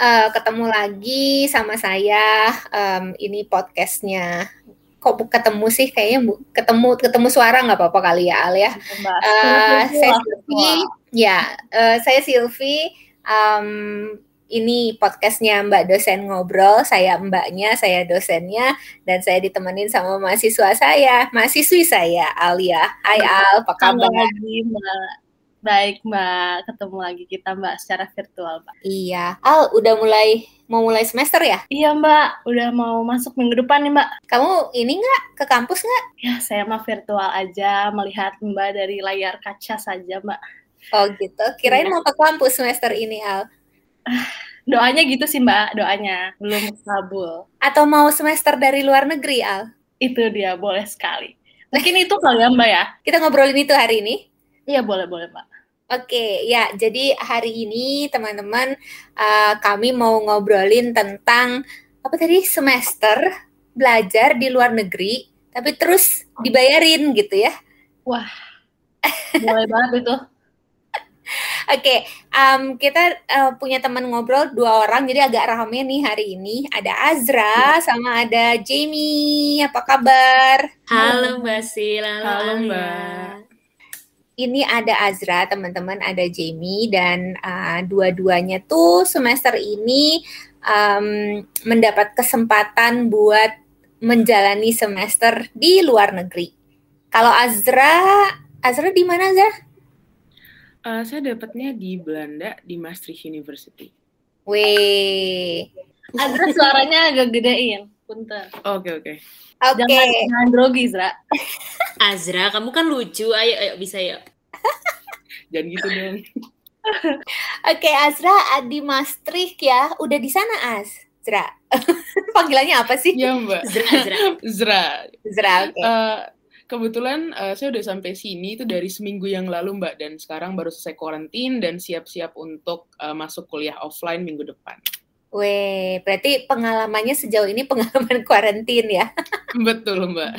uh, ketemu lagi sama saya. Um, ini podcastnya. Kok ketemu sih? Kayaknya bu, ketemu ketemu suara nggak apa-apa kali ya Al ya. Uh, saya Silvi. Ya, uh, saya Silvi. Um, ini podcastnya Mbak dosen ngobrol. Saya mbaknya, saya dosennya, dan saya ditemenin sama mahasiswa saya, mahasiswi saya Alia. Hai Al, apa kabar? Lagi, Mbak. Baik Mbak, ketemu lagi kita Mbak secara virtual Mbak. Iya, Al udah mulai mau mulai semester ya? Iya Mbak, udah mau masuk minggu depan nih Mbak. Kamu ini nggak ke kampus nggak? Ya saya mah virtual aja, melihat Mbak dari layar kaca saja Mbak. Oh gitu, kirain ya. mau ke kampus semester ini Al. Doanya gitu sih Mbak, doanya belum kabul. Atau mau semester dari luar negeri Al? Itu dia, boleh sekali. Mungkin itu kali ya Mbak ya? Kita ngobrolin itu hari ini? Iya boleh boleh Mbak. Oke, ya. Jadi hari ini teman-teman uh, kami mau ngobrolin tentang apa tadi semester belajar di luar negeri, tapi terus dibayarin gitu ya. Wah, mulai banget itu. Oke, okay, um, kita uh, punya teman ngobrol dua orang, jadi agak rame nih hari ini. Ada Azra sama ada Jamie. Apa kabar? Halo Mbak Sila. Halo Mbak ini ada Azra, teman-teman, ada Jamie, dan uh, dua-duanya tuh semester ini um, mendapat kesempatan buat menjalani semester di luar negeri. Kalau Azra, Azra di mana Azra? Uh, saya dapatnya di Belanda di Maastricht University. Weh. Azra suaranya agak gedein. Punten. Oke okay, oke. Okay. Oke. Okay. Jangan, jangan grogi, Zra. Azra, kamu kan lucu. Ayo, ayo bisa ya. Jangan gitu dong. Oke, okay, Azra di Maastricht ya. Udah di sana, Azra. Panggilannya apa sih? Ya, Mbak. Zra. Zra. Zra. Zra, oke. Okay. Uh, eh, kebetulan uh, saya udah sampai sini itu dari seminggu yang lalu, Mbak. Dan sekarang baru selesai karantin dan siap-siap untuk uh, masuk kuliah offline minggu depan. Weh, berarti pengalamannya sejauh ini pengalaman kuarantin ya? Betul, Mbak.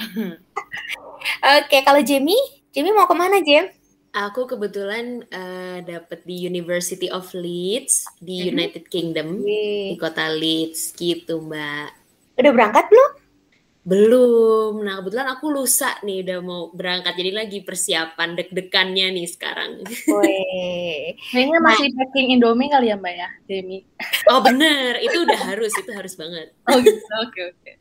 Oke, kalau Jamie, Jamie mau ke mana, Jam? Aku kebetulan uh, dapet di University of Leeds di. United Kingdom Wee. di kota Leeds gitu, Mbak. Udah berangkat belum? Belum. Nah, kebetulan aku lusa nih udah mau berangkat. Jadi lagi persiapan deg-degannya nih sekarang. Kayaknya masih nah. packing Indomie kali ya, Mbak ya, Demi. Oh, bener. Itu udah harus, itu harus banget. Oh, gitu. Oke, oke.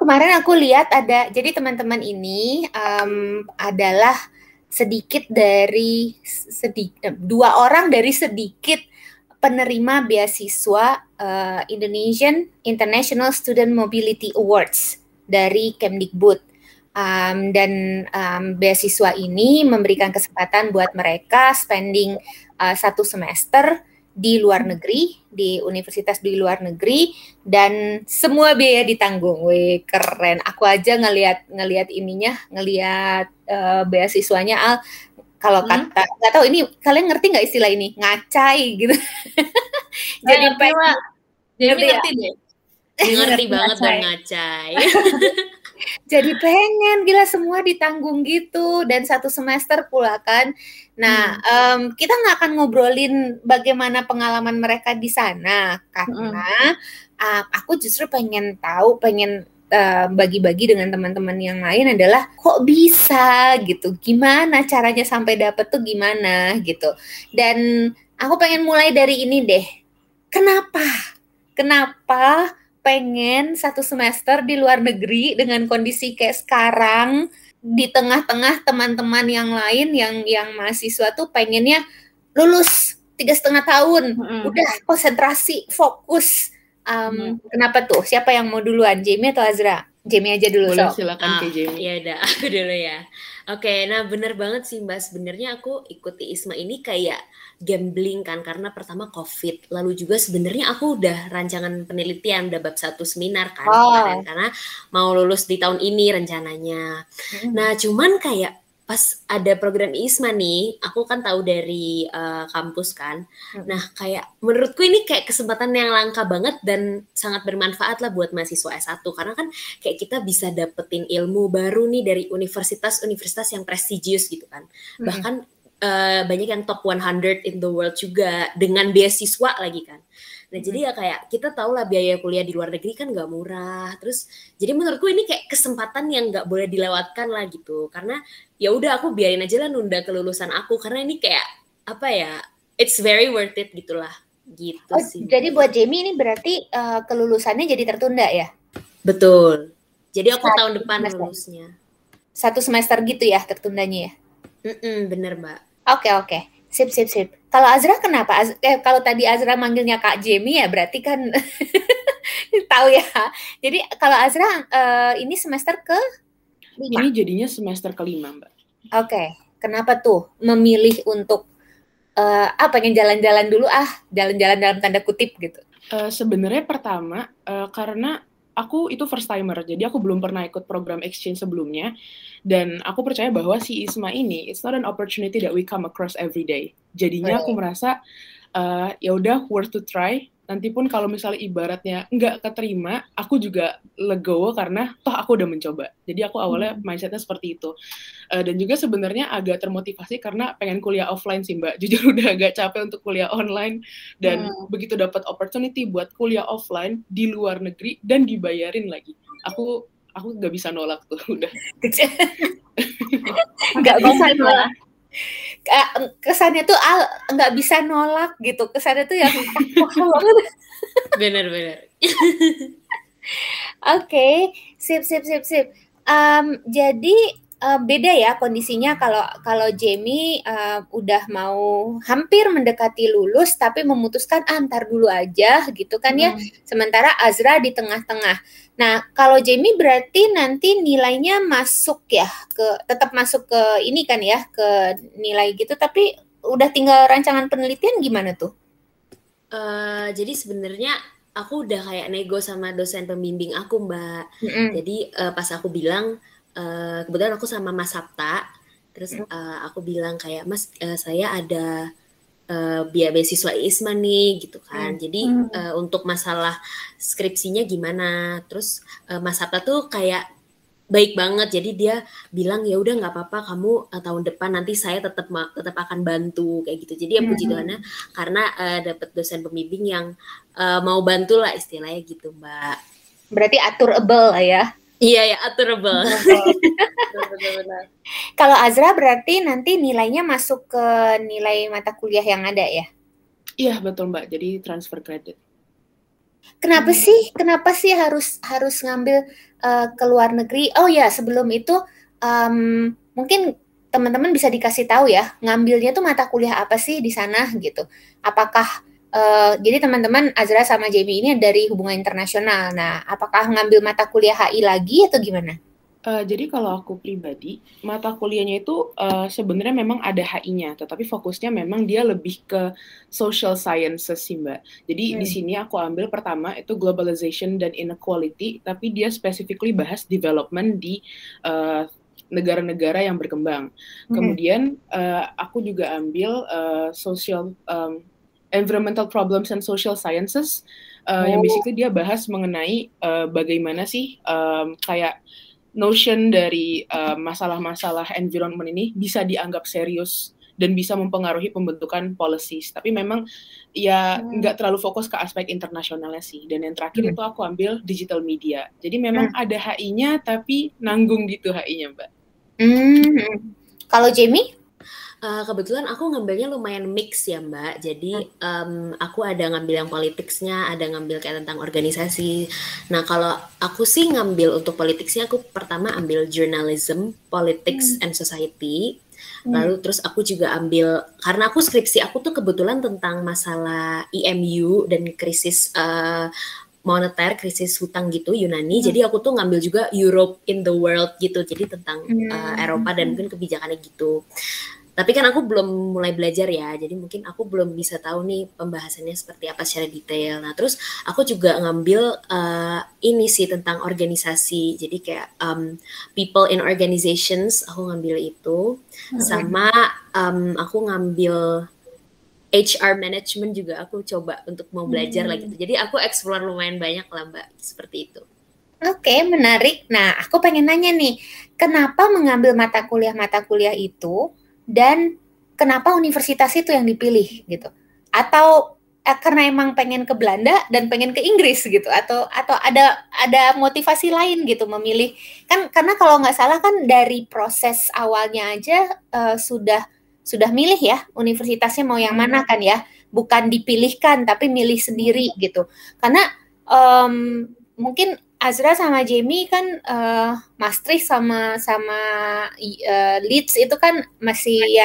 Kemarin aku lihat ada jadi teman-teman ini um, adalah sedikit dari sedikit dua orang dari sedikit penerima beasiswa uh, Indonesian International Student Mobility Awards dari Kemdikbud. Um, dan um, beasiswa ini memberikan kesempatan buat mereka spending uh, satu semester di luar negeri, di universitas di luar negeri dan semua biaya ditanggung. Wih, keren. Aku aja ngelihat ngelihat ininya, ngelihat uh, beasiswanya Al kalau hmm. kata nggak tahu ini kalian ngerti nggak istilah ini ngacai gitu. Jadi pengen Jadi ngerti, ngerti ya? deh. Ngerti banget dong ngacai. jadi pengen gila semua ditanggung gitu dan satu semester pula kan nah hmm. um, kita nggak akan ngobrolin bagaimana pengalaman mereka di sana karena hmm. uh, aku justru pengen tahu pengen bagi-bagi uh, dengan teman-teman yang lain adalah kok bisa gitu gimana caranya sampai dapet tuh gimana gitu dan aku pengen mulai dari ini deh kenapa kenapa pengen satu semester di luar negeri dengan kondisi kayak sekarang di tengah-tengah teman-teman yang lain yang yang mahasiswa tuh pengennya lulus tiga setengah tahun mm-hmm. udah konsentrasi fokus um, mm. kenapa tuh siapa yang mau duluan Jamie atau Azra Jamie aja dulu Boleh, so. silakan ah, Jamie ya udah aku dulu ya oke nah bener banget sih mbak sebenarnya aku ikuti Isma ini kayak gambling kan karena pertama covid lalu juga sebenarnya aku udah rancangan penelitian udah bab satu seminar kan oh. kemarin karena mau lulus di tahun ini rencananya hmm. nah cuman kayak pas ada program ISMA nih, aku kan tahu dari uh, kampus kan. Hmm. Nah, kayak menurutku ini kayak kesempatan yang langka banget dan sangat bermanfaat lah buat mahasiswa S1 karena kan kayak kita bisa dapetin ilmu baru nih dari universitas-universitas yang prestigious gitu kan. Hmm. Bahkan uh, banyak yang top 100 in the world juga dengan beasiswa lagi kan. Nah jadi ya kayak kita tahu lah biaya kuliah di luar negeri kan nggak murah. Terus jadi menurutku ini kayak kesempatan yang nggak boleh dilewatkan lah gitu. Karena ya udah aku biarin aja lah nunda kelulusan aku karena ini kayak apa ya? It's very worth it gitulah gitu Oh, sih. jadi buat Jamie ini berarti eh, kelulusannya jadi tertunda ya? Betul. Jadi aku Satu tahun depan semester. lulusnya. Satu semester gitu ya tertundanya ya? Mm-mm, bener mbak. Oke oke, sip sip sip. Kalau Azra kenapa? Az- eh, kalau tadi Azra manggilnya Kak Jamie ya berarti kan tahu ya. Jadi kalau Azra eh, ini semester ke lima. Ini jadinya semester kelima, Mbak. Oke, kenapa tuh memilih untuk eh ah pengen jalan-jalan dulu ah, jalan-jalan dalam tanda kutip gitu. Eh, sebenarnya pertama eh, karena aku itu first timer, jadi aku belum pernah ikut program exchange sebelumnya, dan aku percaya bahwa si Isma ini it's not an opportunity that we come across every day. Jadinya aku merasa eh, ya udah worth to try. Nanti pun kalau misalnya ibaratnya nggak keterima, aku juga legowo karena toh aku udah mencoba. Jadi aku awalnya mindsetnya seperti itu. Eh, dan juga sebenarnya agak termotivasi karena pengen kuliah offline sih Mbak. Jujur udah agak capek untuk kuliah online dan begitu dapat opportunity buat kuliah offline di luar negeri dan dibayarin lagi. Aku aku nggak bisa nolak tuh udah. nggak bisa nolak. Ka- Kesannya tuh al nggak bisa nolak gitu. Kesannya tuh yang. Bener-bener. Oke, sip sip sip sip. Em, jadi eh, beda ya kondisinya kalau kalau Jamie eh, udah mau hampir mendekati lulus tapi memutuskan ah, ntar dulu aja gitu kan ya. Sementara Azra di tengah-tengah. Nah, kalau Jamie berarti nanti nilainya masuk ya ke tetap masuk ke ini kan ya ke nilai gitu tapi udah tinggal rancangan penelitian gimana tuh? Eh, jadi sebenarnya aku udah kayak nego sama dosen pembimbing aku mbak. Mm-mm. Jadi eh, pas aku bilang eh, kebetulan aku sama Mas Sabta, terus eh, aku bilang kayak Mas eh, saya ada biaya beasiswa ISMA nih gitu kan. Jadi eh, untuk masalah skripsinya gimana? Terus eh, Mas Sabta tuh kayak baik banget. Jadi dia bilang ya udah nggak apa-apa kamu eh, tahun depan nanti saya tetap tetap akan bantu kayak gitu. Jadi ya puji Tuhannya karena eh, dapat dosen pembimbing yang eh, mau bantu lah istilahnya gitu Mbak. Berarti aturable lah ya. Iya ya aturable. Benar-benar. Kalau Azra berarti nanti nilainya masuk ke nilai mata kuliah yang ada ya? Iya betul Mbak. Jadi transfer credit. Kenapa sih? Kenapa sih harus harus ngambil eh, ke luar negeri? Oh ya, sebelum itu em, mungkin teman-teman bisa dikasih tahu ya, ngambilnya tuh mata kuliah apa sih di sana gitu? Apakah eh, jadi teman-teman Azra sama Jamie ini dari hubungan internasional. Nah, apakah ngambil mata kuliah HI lagi atau gimana? Eh, jadi kalau aku pribadi, mata kuliahnya itu eh, sebenarnya memang ada HI-nya, tetapi fokusnya memang dia lebih ke social sciences sih Mbak. Jadi di Hmm. sini aku ambil pertama itu globalization dan inequality, tapi dia specifically bahas development di eh, negara-negara yang berkembang. Kemudian eh, aku juga ambil eh, social um, environmental problems and social sciences, yang Oh. basically dia bahas mengenai eh, bagaimana sih em, kayak notion dari uh, masalah-masalah environment ini bisa dianggap serius dan bisa mempengaruhi pembentukan policies. Tapi memang ya Hmm. nggak terlalu fokus ke aspek internasionalnya sih. Dan yang terakhir Hmm. itu aku ambil digital media. Jadi memang ada HI-nya tapi nanggung gitu HI-nya, Mbak. Hmm. Kalau Jamie? Eh, kebetulan aku ngambilnya lumayan mix ya Mbak. Jadi em, aku ada ngambil yang politicsnya, ada ngambil kayak tentang organisasi. Nah kalau aku sih ngambil untuk politicsnya, aku pertama ambil journalism, politics and society. Lalu terus aku juga ambil karena aku skripsi aku tuh kebetulan tentang masalah IMU dan krisis eh, moneter, krisis hutang gitu Yunani. Jadi aku tuh ngambil juga Europe in the world gitu. Jadi tentang Hmm. Eropa dan mungkin kebijakannya gitu. Tapi kan aku belum mulai belajar ya, jadi mungkin aku belum bisa tahu nih pembahasannya seperti apa secara detail. Nah, terus aku juga ngambil eh, ini sih tentang organisasi, jadi kayak um, people in organizations, aku ngambil itu, sama um, aku ngambil HR management juga aku coba untuk mau belajar lah gitu. Jadi aku explore lumayan banyak lah mbak, seperti itu. Oke, menarik. Nah, aku pengen nanya nih, kenapa mengambil mata kuliah-mata kuliah itu dan kenapa universitas itu yang dipilih gitu? Atau eh, karena emang pengen ke Belanda dan pengen ke Inggris gitu? Atau atau ada ada motivasi lain gitu memilih? Kan karena kalau nggak salah kan dari proses awalnya aja uh, sudah sudah milih ya universitasnya mau yang mana kan ya? Bukan dipilihkan tapi milih sendiri gitu. Karena um, mungkin Azra sama Jamie kan uh, Maastricht sama sama uh, Leeds itu kan masih ya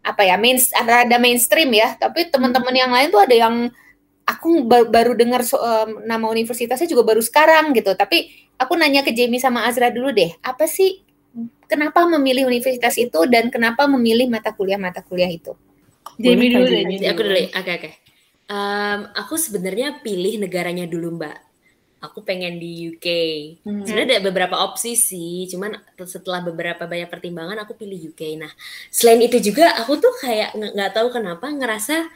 apa ya main ada mainstream ya. Tapi teman-teman yang lain tuh ada yang aku baru dengar so, um, nama universitasnya juga baru sekarang gitu. Tapi aku nanya ke Jamie sama Azra dulu deh apa sih kenapa memilih universitas itu dan kenapa memilih mata kuliah mata kuliah itu? Jamie dulu deh aku dulu oke oke. Okay. um, aku sebenarnya pilih negaranya dulu mbak aku pengen di UK. Hmm. Sebenarnya ada beberapa opsi sih, cuman setelah beberapa banyak pertimbangan aku pilih UK. Nah, selain itu juga aku tuh kayak nggak tahu kenapa ngerasa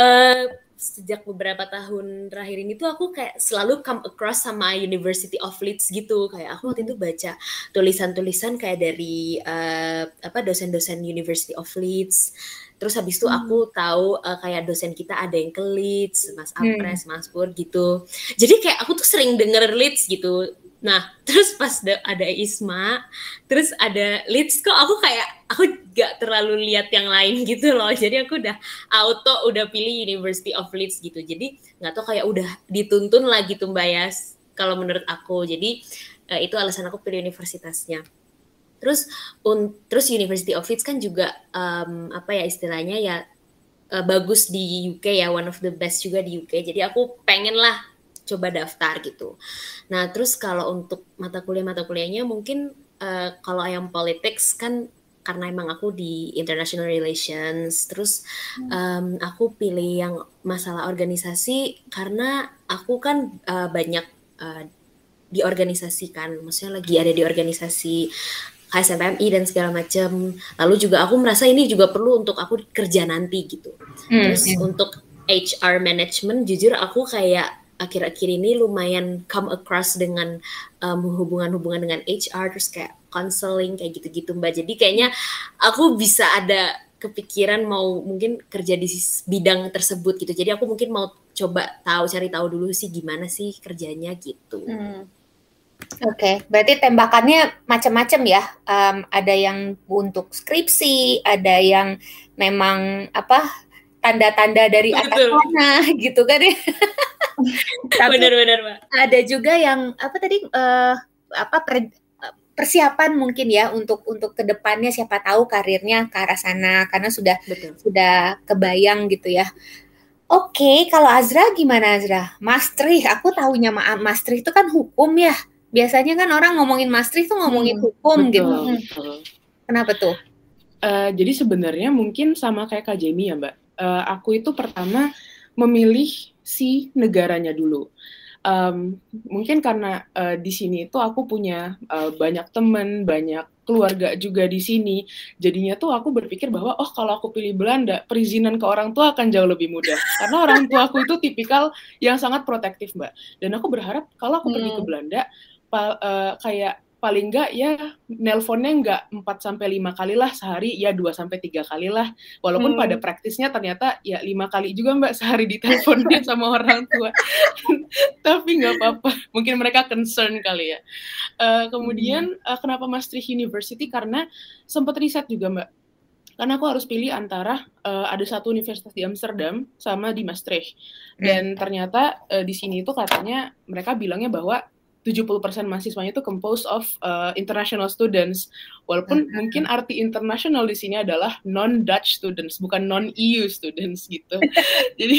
uh, sejak beberapa tahun terakhir ini tuh aku kayak selalu come across sama University of Leeds gitu kayak aku waktu itu baca tulisan-tulisan kayak dari uh, apa dosen-dosen University of Leeds Terus habis itu aku hmm. tahu uh, kayak dosen kita ada yang ke Leeds, Mas hmm. Apres, hmm. Mas Pur gitu. Jadi kayak aku tuh sering denger Leeds gitu. Nah, terus pas ada Isma, terus ada Leeds kok aku kayak aku gak terlalu lihat yang lain gitu loh. Jadi aku udah auto udah pilih University of Leeds gitu. Jadi nggak tahu kayak udah dituntun lagi tuh Mbak Yas kalau menurut aku. Jadi uh, itu alasan aku pilih universitasnya. Terus un, terus University of Leeds kan juga um, apa ya istilahnya ya uh, bagus di UK ya one of the best juga di UK. Jadi aku pengen lah coba daftar gitu. Nah terus kalau untuk mata kuliah mata kuliahnya mungkin uh, kalau yang politics kan karena emang aku di international relations terus um, aku pilih yang masalah organisasi karena aku kan uh, banyak uh, diorganisasikan maksudnya lagi ada di organisasi HSMPMI dan segala macam. Lalu juga aku merasa ini juga perlu untuk aku kerja nanti gitu. Hmm. Terus hmm. untuk HR management jujur aku kayak akhir-akhir ini lumayan come across dengan um, hubungan-hubungan dengan HR terus kayak counseling kayak gitu-gitu Mbak. Jadi kayaknya aku bisa ada kepikiran mau mungkin kerja di bidang tersebut gitu. Jadi aku mungkin mau coba tahu cari tahu dulu sih gimana sih kerjanya gitu. Hmm. Oke, okay, berarti tembakannya macam-macam ya. Um, ada yang untuk skripsi, ada yang memang apa tanda-tanda dari atas sana gitu kan ya. Benar-benar, Pak. Ada juga yang apa tadi uh, apa per, persiapan mungkin ya untuk untuk ke depannya siapa tahu karirnya ke arah sana karena sudah Betul. sudah kebayang gitu ya. Oke, okay, kalau Azra gimana Azra? Maastricht, aku tahunya Maastricht itu kan hukum ya biasanya kan orang ngomongin Maastricht tuh ngomongin hmm, hukum betul, gitu. Betul. Kenapa tuh? Uh, jadi sebenarnya mungkin sama kayak Kak Jamie ya Mbak. Uh, aku itu pertama memilih si negaranya dulu. Um, mungkin karena uh, di sini itu aku punya uh, banyak teman, banyak keluarga juga di sini. Jadinya tuh aku berpikir bahwa oh kalau aku pilih Belanda, perizinan ke orang tua akan jauh lebih mudah. Karena orang tua aku itu tipikal yang sangat protektif, Mbak. Dan aku berharap kalau aku hmm. pergi ke hmm. Belanda, pa, uh, kayak paling enggak ya nelponnya enggak 4 sampai 5 kali lah sehari ya 2 sampai 3 kali lah. Walaupun hmm. pada praktisnya ternyata ya 5 kali juga Mbak sehari diteleponnya sama orang tua. Tapi nggak apa-apa mungkin mereka concern kali ya. Uh, kemudian uh, kenapa Maastricht University? Karena sempat riset juga Mbak. Karena aku harus pilih antara uh, ada satu universitas di Amsterdam sama di Maastricht. Dan hmm. ternyata uh, di sini itu katanya mereka bilangnya bahwa 70% mahasiswanya itu composed of uh, international students. Walaupun uh-huh. mungkin arti international di sini adalah non-Dutch students, bukan non-EU students gitu. jadi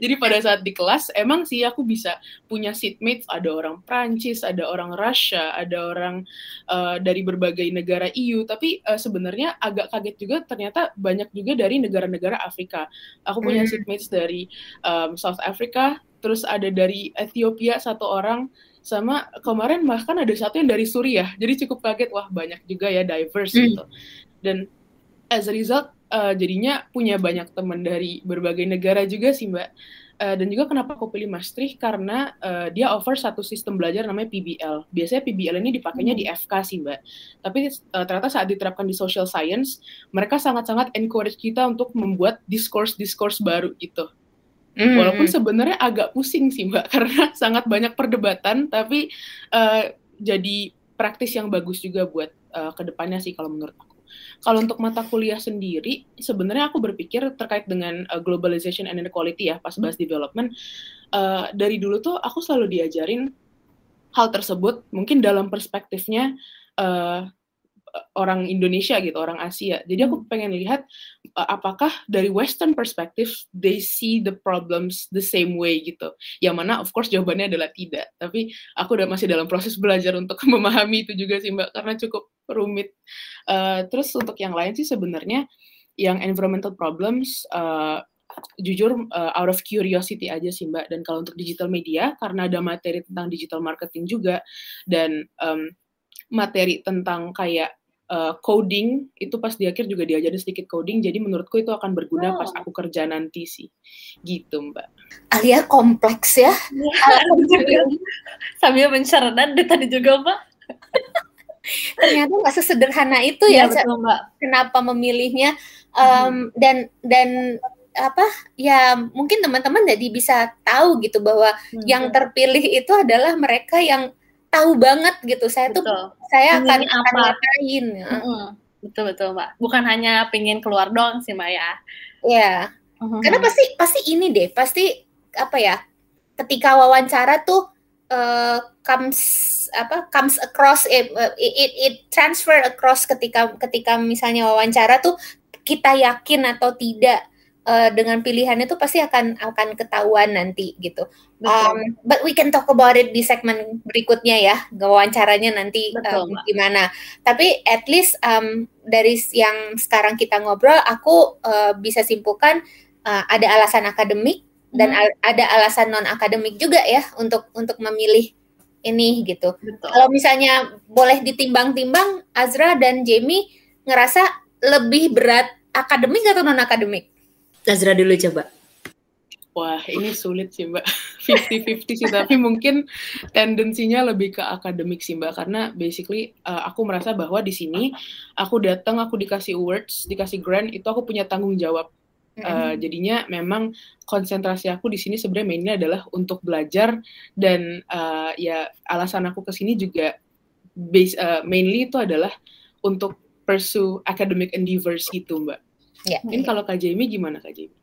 jadi pada saat di kelas emang sih aku bisa punya seatmates, ada orang Prancis, ada orang Russia, ada orang uh, dari berbagai negara EU, tapi uh, sebenarnya agak kaget juga ternyata banyak juga dari negara-negara Afrika. Aku punya uh-huh. seatmates dari um, South Africa, terus ada dari Ethiopia satu orang sama kemarin bahkan ada satu yang dari Suriah jadi cukup kaget wah banyak juga ya diverse mm. gitu. Dan as a result uh, jadinya punya banyak teman dari berbagai negara juga sih mbak. Uh, dan juga kenapa aku pilih Maastricht? Karena uh, dia offer satu sistem belajar namanya PBL biasanya PBL ini dipakainya di FK sih mbak. Tapi uh, ternyata saat diterapkan di social science mereka sangat-sangat encourage kita untuk membuat discourse discourse baru gitu Mm. Walaupun sebenarnya agak pusing sih Mbak karena sangat banyak perdebatan tapi uh, jadi praktis yang bagus juga buat uh, ke depannya sih kalau menurut aku. Kalau untuk mata kuliah sendiri, sebenarnya aku berpikir terkait dengan uh, globalization and inequality ya, pas bahas development, uh, dari dulu tuh aku selalu diajarin hal tersebut, mungkin dalam perspektifnya uh, orang Indonesia gitu, orang Asia. Jadi aku hmm. pengen lihat uh, apakah dari Western perspective they see the problems the same way gitu. Yang mana of course jawabannya adalah tidak. Tapi aku udah masih dalam proses belajar untuk memahami itu juga sih Mbak karena cukup rumit. Uh, terus untuk yang lain sih sebenarnya yang environmental problems uh, jujur uh, out of curiosity aja sih Mbak. Dan kalau untuk digital media karena ada materi tentang digital marketing juga dan um, materi tentang kayak uh, coding itu pas di akhir juga diajarin sedikit coding jadi menurutku itu akan berguna oh. pas aku kerja nanti sih gitu mbak Alia kompleks ya, sambil mencerna dari tadi juga mbak ternyata nggak sesederhana itu ya, ya betul, mbak. kenapa memilihnya um, hmm. dan dan apa ya mungkin teman-teman jadi bisa tahu gitu bahwa hmm. yang terpilih itu adalah mereka yang tahu banget gitu saya betul. tuh saya akan akan ngapain mm-hmm. betul betul mbak bukan hanya pengen keluar doang sih mbak ya ya mm-hmm. karena pasti pasti ini deh pasti apa ya ketika wawancara tuh uh, comes apa comes across it, it it transfer across ketika ketika misalnya wawancara tuh kita yakin atau tidak uh, dengan pilihan itu pasti akan akan ketahuan nanti gitu. Um, but we can talk about it di segmen berikutnya ya, wawancaranya nanti um, gimana. Tapi at least um, dari yang sekarang kita ngobrol, aku uh, bisa simpulkan uh, ada alasan akademik dan hmm. ada alasan non akademik juga ya untuk untuk memilih ini gitu. Kalau misalnya boleh ditimbang-timbang, Azra dan Jamie ngerasa lebih berat akademik atau non akademik? Azra dulu coba. Wah, ini sulit sih Mbak. 50-50 sih, tapi mungkin tendensinya lebih ke akademik sih Mbak. Karena basically uh, aku merasa bahwa di sini aku datang, aku dikasih awards, dikasih grant, itu aku punya tanggung jawab. Uh, jadinya memang konsentrasi aku di sini sebenarnya mainnya adalah untuk belajar dan uh, ya alasan aku ke sini juga base uh, mainly itu adalah untuk pursue academic endeavors gitu Mbak. Ya. Mungkin kalau Kak Jamie gimana Kak Jamie?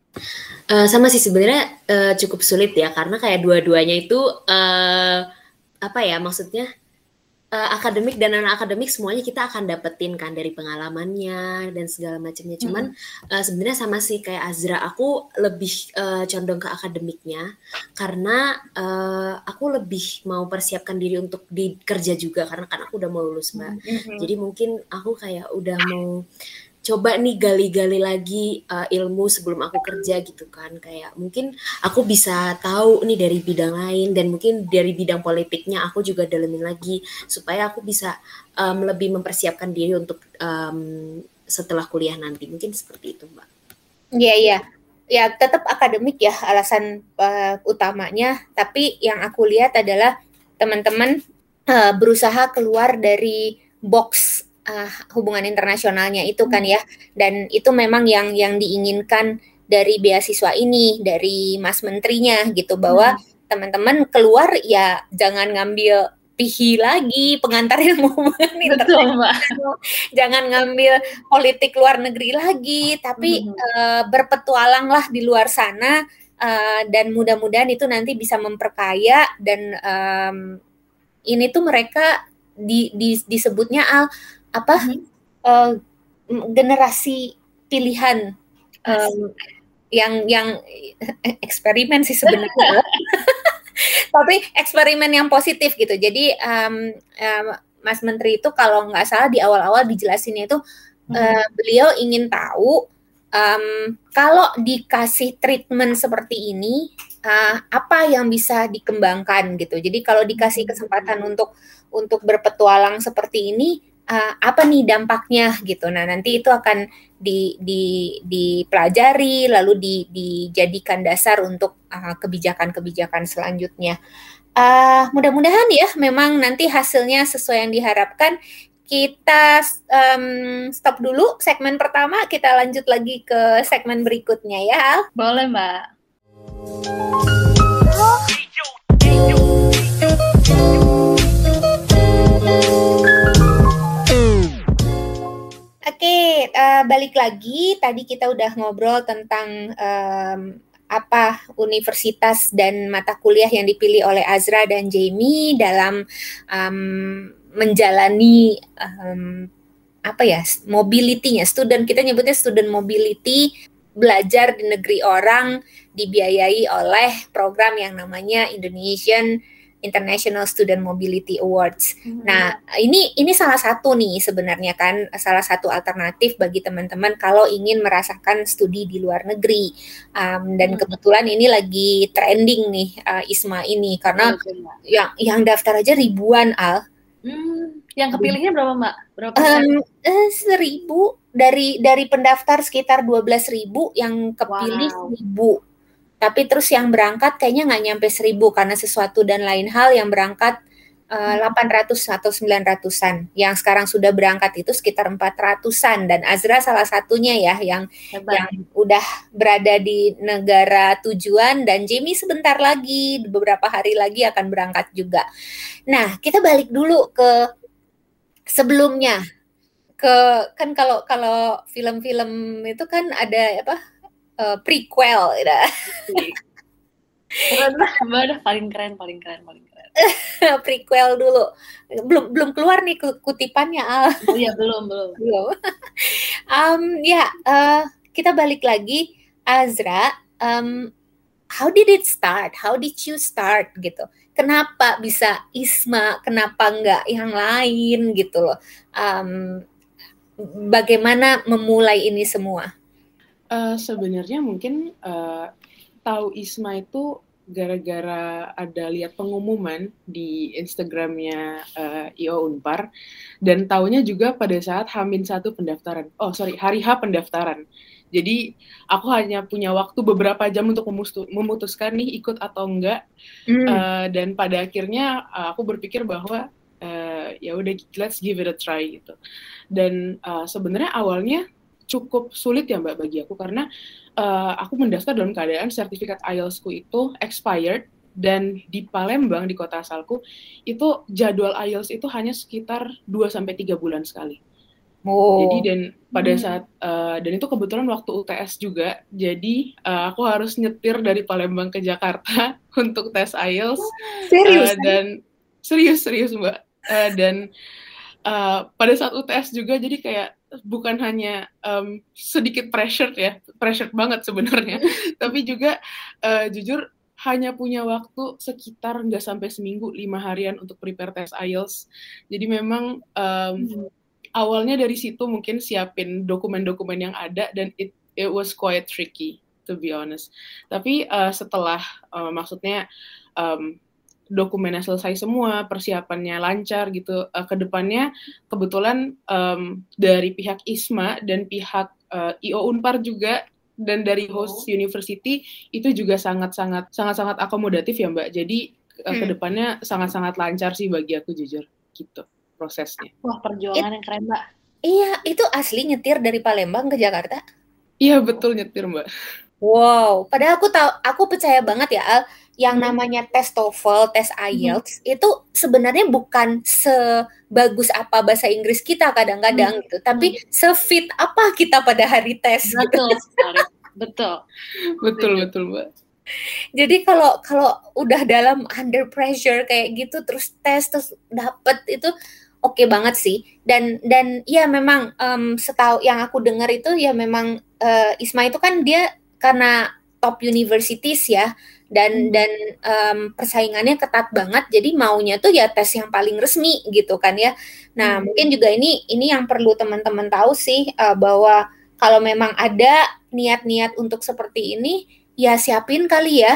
Uh, sama sih sebenarnya uh, cukup sulit ya karena kayak dua-duanya itu uh, apa ya maksudnya uh, akademik dan non akademik semuanya kita akan dapetin kan dari pengalamannya dan segala macamnya. Cuman hmm. uh, sebenarnya sama sih kayak Azra, aku lebih uh, condong ke akademiknya karena uh, aku lebih mau persiapkan diri untuk di kerja juga karena kan aku udah mau lulus mbak. Hmm. Jadi mungkin aku kayak udah mau coba nih gali-gali lagi uh, ilmu sebelum aku kerja gitu kan. Kayak mungkin aku bisa tahu nih dari bidang lain dan mungkin dari bidang politiknya aku juga dalemin lagi supaya aku bisa um, lebih mempersiapkan diri untuk um, setelah kuliah nanti. Mungkin seperti itu mbak. Iya yeah, iya. Ya tetap akademik ya alasan uh, utamanya. Tapi yang aku lihat adalah teman-teman uh, berusaha keluar dari box uh, hubungan internasionalnya itu kan ya dan itu memang yang yang diinginkan dari beasiswa ini dari Mas Menterinya gitu bahwa hmm. teman-teman keluar ya jangan ngambil pihi lagi pengantar ilmu jangan ngambil politik luar negeri lagi tapi hmm. uh, berpetualanglah di luar sana uh, dan mudah-mudahan itu nanti bisa memperkaya dan um, ini tuh mereka di, di disebutnya al apa mm-hmm. uh, generasi pilihan um, yang yang eksperimen sih sebenarnya. Tapi eksperimen yang positif gitu. Jadi um, um, Mas Menteri itu kalau nggak salah di awal-awal dijelasinnya itu mm-hmm. uh, beliau ingin tahu um, kalau dikasih treatment seperti ini uh, apa yang bisa dikembangkan gitu. Jadi kalau dikasih kesempatan untuk untuk berpetualang seperti ini uh, apa nih dampaknya gitu. Nah, nanti itu akan di, di, dipelajari lalu di, dijadikan dasar untuk kebijakan kebijakan-kebijakan selanjutnya. Uh, mudah-mudahan ya memang nanti hasilnya sesuai yang diharapkan. Kita um, stop dulu segmen pertama, kita lanjut lagi ke segmen berikutnya ya. Boleh, Mbak. Oke, uh, balik lagi. Tadi kita udah ngobrol tentang um, apa universitas dan mata kuliah yang dipilih oleh Azra dan Jamie dalam um, menjalani um, apa ya mobility-nya student kita nyebutnya student mobility belajar di negeri orang dibiayai oleh program yang namanya Indonesian International Student Mobility Awards. Hmm. Nah, ini ini salah satu nih sebenarnya kan salah satu alternatif bagi teman-teman kalau ingin merasakan studi di luar negeri. Um, dan hmm. kebetulan ini lagi trending nih uh, ISMA ini karena hmm. yang yang daftar aja ribuan al. Hmm. Yang kepilihnya berapa mbak? Berapa Um, eh, seribu dari dari pendaftar sekitar dua belas ribu yang kepilih wow. seribu tapi terus yang berangkat kayaknya nggak nyampe seribu karena sesuatu dan lain hal yang berangkat uh, eh, 800 hmm. atau 900-an. Yang sekarang sudah berangkat itu sekitar 400-an dan Azra salah satunya ya yang Hebat. yang udah berada di negara tujuan dan Jamie sebentar lagi beberapa hari lagi akan berangkat juga. Nah, kita balik dulu ke sebelumnya ke kan kalau kalau film-film itu kan ada apa uh, prequel gitu. Keren udah paling keren, paling keren, paling keren. prequel dulu. Belum belum keluar nih kutipannya Al. Oh iya, belum, belum. belum. um, ya, uh, kita balik lagi Azra, um, how did it start? How did you start gitu? Kenapa bisa Isma? Kenapa enggak yang lain gitu loh? Um, bagaimana memulai ini semua? Uh, sebenarnya mungkin uh, tahu Isma itu gara-gara ada lihat pengumuman di Instagramnya uh, IO Unpar dan tahunya juga pada saat Hamin satu pendaftaran. Oh sorry hari H pendaftaran. Jadi aku hanya punya waktu beberapa jam untuk memutuskan nih ikut atau enggak. Mm. Uh, dan pada akhirnya uh, aku berpikir bahwa uh, ya udah let's give it a try gitu. Dan uh, sebenarnya awalnya cukup sulit ya Mbak bagi aku karena uh, aku mendaftar dalam keadaan sertifikat IELTS-ku itu expired dan di Palembang di kota asalku itu jadwal IELTS itu hanya sekitar 2 sampai 3 bulan sekali. Oh. Jadi dan pada hmm. saat uh, dan itu kebetulan waktu UTS juga. Jadi uh, aku harus nyetir dari Palembang ke Jakarta untuk tes IELTS. Serius? Uh, dan serius serius Mbak. Uh, dan uh, pada saat UTS juga jadi kayak bukan hanya um, sedikit pressure ya, pressure banget sebenarnya, tapi juga uh, jujur hanya punya waktu sekitar nggak sampai seminggu lima harian untuk prepare tes IELTS. Jadi memang um, hmm. awalnya dari situ mungkin siapin dokumen-dokumen yang ada dan it it was quite tricky to be honest. Tapi uh, setelah uh, maksudnya um, dokumennya selesai semua, persiapannya lancar gitu. Uh, ke depannya kebetulan um, dari pihak ISMA dan pihak uh, IO Unpar juga dan dari host oh. university itu juga sangat-sangat sangat-sangat akomodatif ya Mbak. Jadi uh, hmm. ke depannya sangat-sangat lancar sih bagi aku jujur gitu prosesnya. Wah, perjuangan It, yang keren, Mbak. Iya, itu asli nyetir dari Palembang ke Jakarta? Iya, betul nyetir, Mbak. Wow, padahal aku tahu aku percaya banget ya Al, yang hmm. namanya tes TOEFL, tes hmm. IELTS hmm. itu sebenarnya bukan sebagus apa bahasa Inggris kita kadang-kadang hmm. gitu, tapi hmm. sefit apa kita pada hari tes. Betul gitu. sekali. Betul. betul betul, Mbak. Jadi kalau kalau udah dalam under pressure kayak gitu terus tes terus dapet itu oke okay banget sih dan dan ya memang um, setahu yang aku dengar itu ya memang uh, Isma itu kan dia karena top universities ya dan hmm. dan um, persaingannya ketat banget jadi maunya tuh ya tes yang paling resmi gitu kan ya nah hmm. mungkin juga ini ini yang perlu teman-teman tahu sih uh, bahwa kalau memang ada niat-niat untuk seperti ini ya siapin kali ya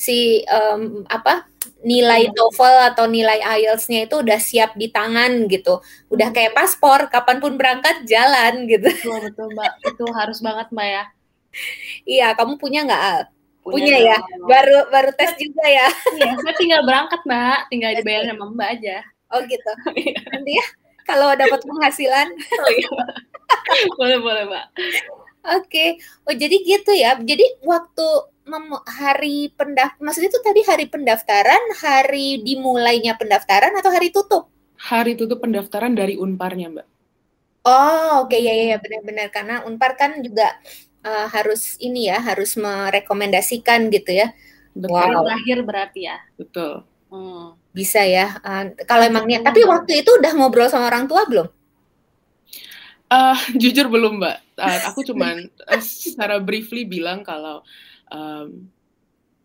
si um, apa nilai hmm. TOEFL atau nilai IELTS-nya itu udah siap di tangan gitu. Udah hmm. kayak paspor, kapan pun berangkat jalan gitu. Betul betul Mbak. Itu harus banget Mbak ya. Iya, kamu punya nggak Punya, punya ya. Baru baru tes juga ya. Iya, saya tinggal berangkat, Mbak. Tinggal dibayar sama Mbak aja. Oh gitu. Iya. Nanti ya kalau dapat penghasilan. Oh, iya. boleh, boleh, Mbak. Oke. Okay. Oh, jadi gitu ya. Jadi waktu mem- hari pendaftar maksudnya itu tadi hari pendaftaran, hari dimulainya pendaftaran atau hari tutup? Hari tutup pendaftaran dari Unparnya, Mbak. Oh, oke ya ya ya benar-benar karena Unpar kan juga uh, harus ini ya, harus merekomendasikan gitu ya. Betul. Wow. terakhir berarti ya. Betul. Hmm. Bisa ya. Uh, kalau emang niat. Tapi waktu itu udah ngobrol sama orang tua belum? Eh, jujur belum, Mbak. Eh, aku cuman secara briefly bilang kalau em,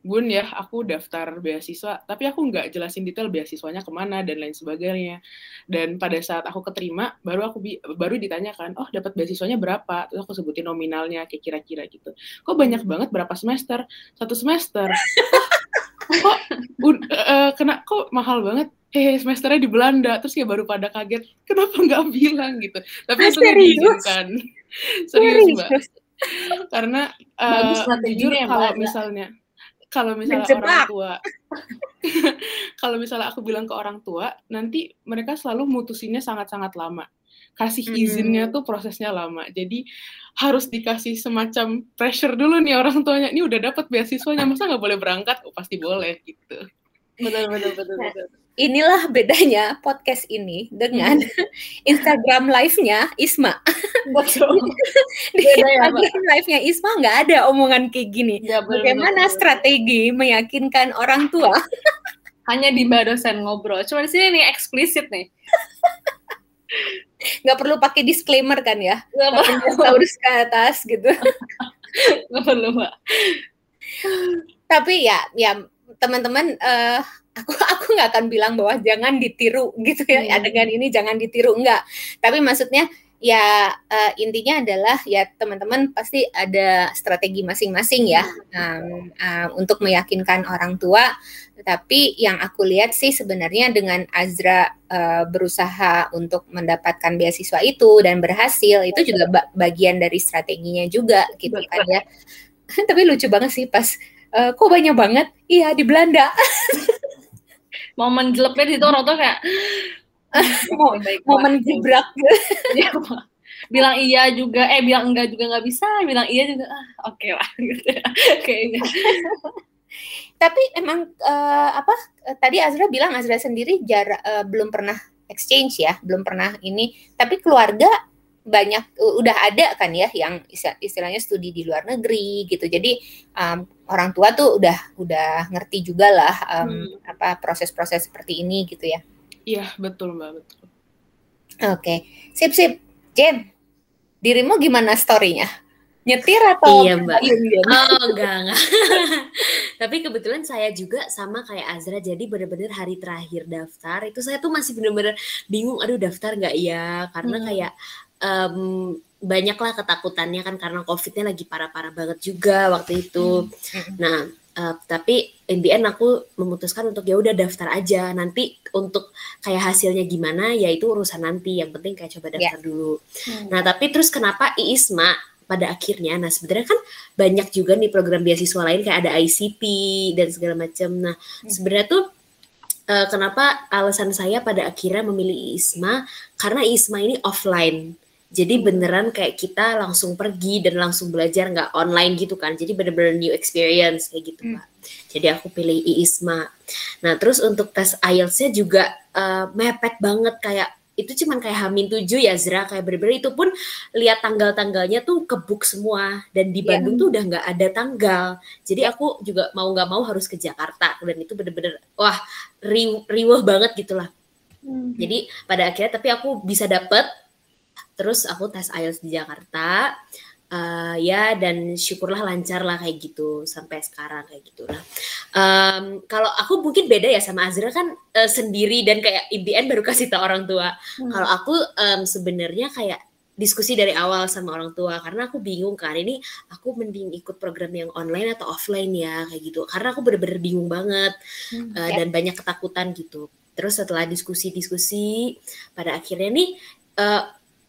Bun ya, aku daftar beasiswa, tapi aku nggak jelasin detail beasiswanya ke mana dan lain sebagainya. Dan pada saat aku keterima, baru aku bi- baru ditanyakan, oh dapat beasiswanya berapa? Terus aku sebutin nominalnya, kayak kira-kira gitu. Kok banyak banget berapa semester? Satu semester. kok bun, eh, kena kok mahal banget? Eh semesternya di Belanda. Terus kayak baru pada kaget, kenapa nggak bilang gitu? Tapi serius? diizinkan. Serius mbak. Serius? Karena Bagus eh, strateginya jujur ya, kalau Mbak. misalnya kalau misalnya Menjebak. orang tua kalau misalnya aku bilang ke orang tua nanti mereka selalu mutusinnya sangat-sangat lama kasih Hmm. izinnya tuh prosesnya lama jadi harus dikasih semacam pressure dulu nih orang tuanya ini udah dapat beasiswanya masa nggak boleh berangkat oh pasti boleh gitu Betul betul betul betul. Inilah bedanya podcast ini dengan Instagram live-nya Isma. Betul. Di Beda ya? Instagram live-nya Isma nggak ada omongan kayak gini. Ya, betul, Bagaimana betul. strategi meyakinkan orang tua? Hanya di mbak dosen ngobrol. Cuma di sini nih eksplisit nih. Nggak perlu pakai disclaimer kan ya? Nggak perlu, ke atas gitu. nggak perlu mbak. Tapi ya, ya teman-teman, eh, aku aku nggak akan bilang bahwa jangan ditiru gitu ya. Hmm. Adegan ini jangan ditiru enggak. Tapi maksudnya ya eh, intinya adalah ya teman-teman pasti ada strategi masing-masing ya um, um, untuk meyakinkan orang tua. Tapi yang aku lihat sih sebenarnya dengan Azra eh, berusaha untuk mendapatkan beasiswa itu dan berhasil itu juga ba- bagian dari strateginya juga gitu kan ya. Tapi lucu banget sih pas eh, kok banyak banget? Iya di Belanda. Momen jelepnya di situ orang tuh kayak Momen Mbak. gebrak. Iya, bilang iya juga, eh bilang enggak juga nggak bisa, bilang iya juga, ah, oke lah gitu ya. Kayaknya. Tapi emang eh, apa tadi Azra bilang Azra sendiri jarak eh, belum pernah exchange ya, belum pernah ini. Tapi keluarga banyak udah ada kan ya yang istilahnya studi di luar negeri gitu. Jadi em, orang tua tuh udah udah ngerti juga lah em, apa proses-proses seperti ini gitu ya. iya betul mbak betul Oke, sip sip. Jen, dirimu gimana story-nya? Nyetir atau Iya, Mbak. Oh enggak enggak. Tapi kebetulan saya juga sama kayak Azra jadi bener-bener hari terakhir daftar itu saya tuh masih bener-bener bingung aduh daftar nggak ya karena Hmm. kayak em, banyaklah ketakutannya kan karena covidnya lagi parah-parah banget juga waktu itu. Hmm. Nah eh, tapi in the end aku memutuskan untuk ya udah daftar aja nanti untuk kayak hasilnya gimana ya itu urusan nanti yang penting kayak coba daftar dulu. Nah, tapi terus kenapa IISMA pada akhirnya, nah sebenarnya kan banyak juga nih program beasiswa lain kayak ada ICP dan segala macam. Nah, sebenarnya tuh eh, kenapa alasan saya pada akhirnya memilih IISMA karena IISMA ini offline. Jadi beneran kayak kita langsung pergi dan langsung belajar nggak online gitu kan. Jadi bener-bener new experience kayak gitu, Hmm. Pak. Jadi aku pilih IISMA. Nah, terus untuk tes IELTS-nya juga eh, mepet banget kayak itu cuman kayak Hamin 7 ya Zra kayak bener-bener itu pun lihat tanggal-tanggalnya tuh kebuk semua dan di Iya. Bandung tuh udah nggak ada tanggal jadi aku juga mau nggak mau harus ke Jakarta dan itu bener-bener wah ri- riweh banget gitulah jadi pada akhirnya tapi aku bisa dapet terus aku tes IELTS di Jakarta Eh, ya dan syukurlah lancar lah kayak gitu sampai sekarang kayak gitu lah Em, kalau aku mungkin beda ya sama Azra kan eh, sendiri dan kayak end baru kasih tau orang tua. Kalau aku em, sebenarnya kayak diskusi dari awal sama orang tua karena aku bingung kan ini aku mending ikut program yang online atau offline ya kayak gitu. Karena aku bener-bener bingung banget eh, Ya. dan banyak ketakutan gitu. Terus setelah diskusi-diskusi pada akhirnya nih eh,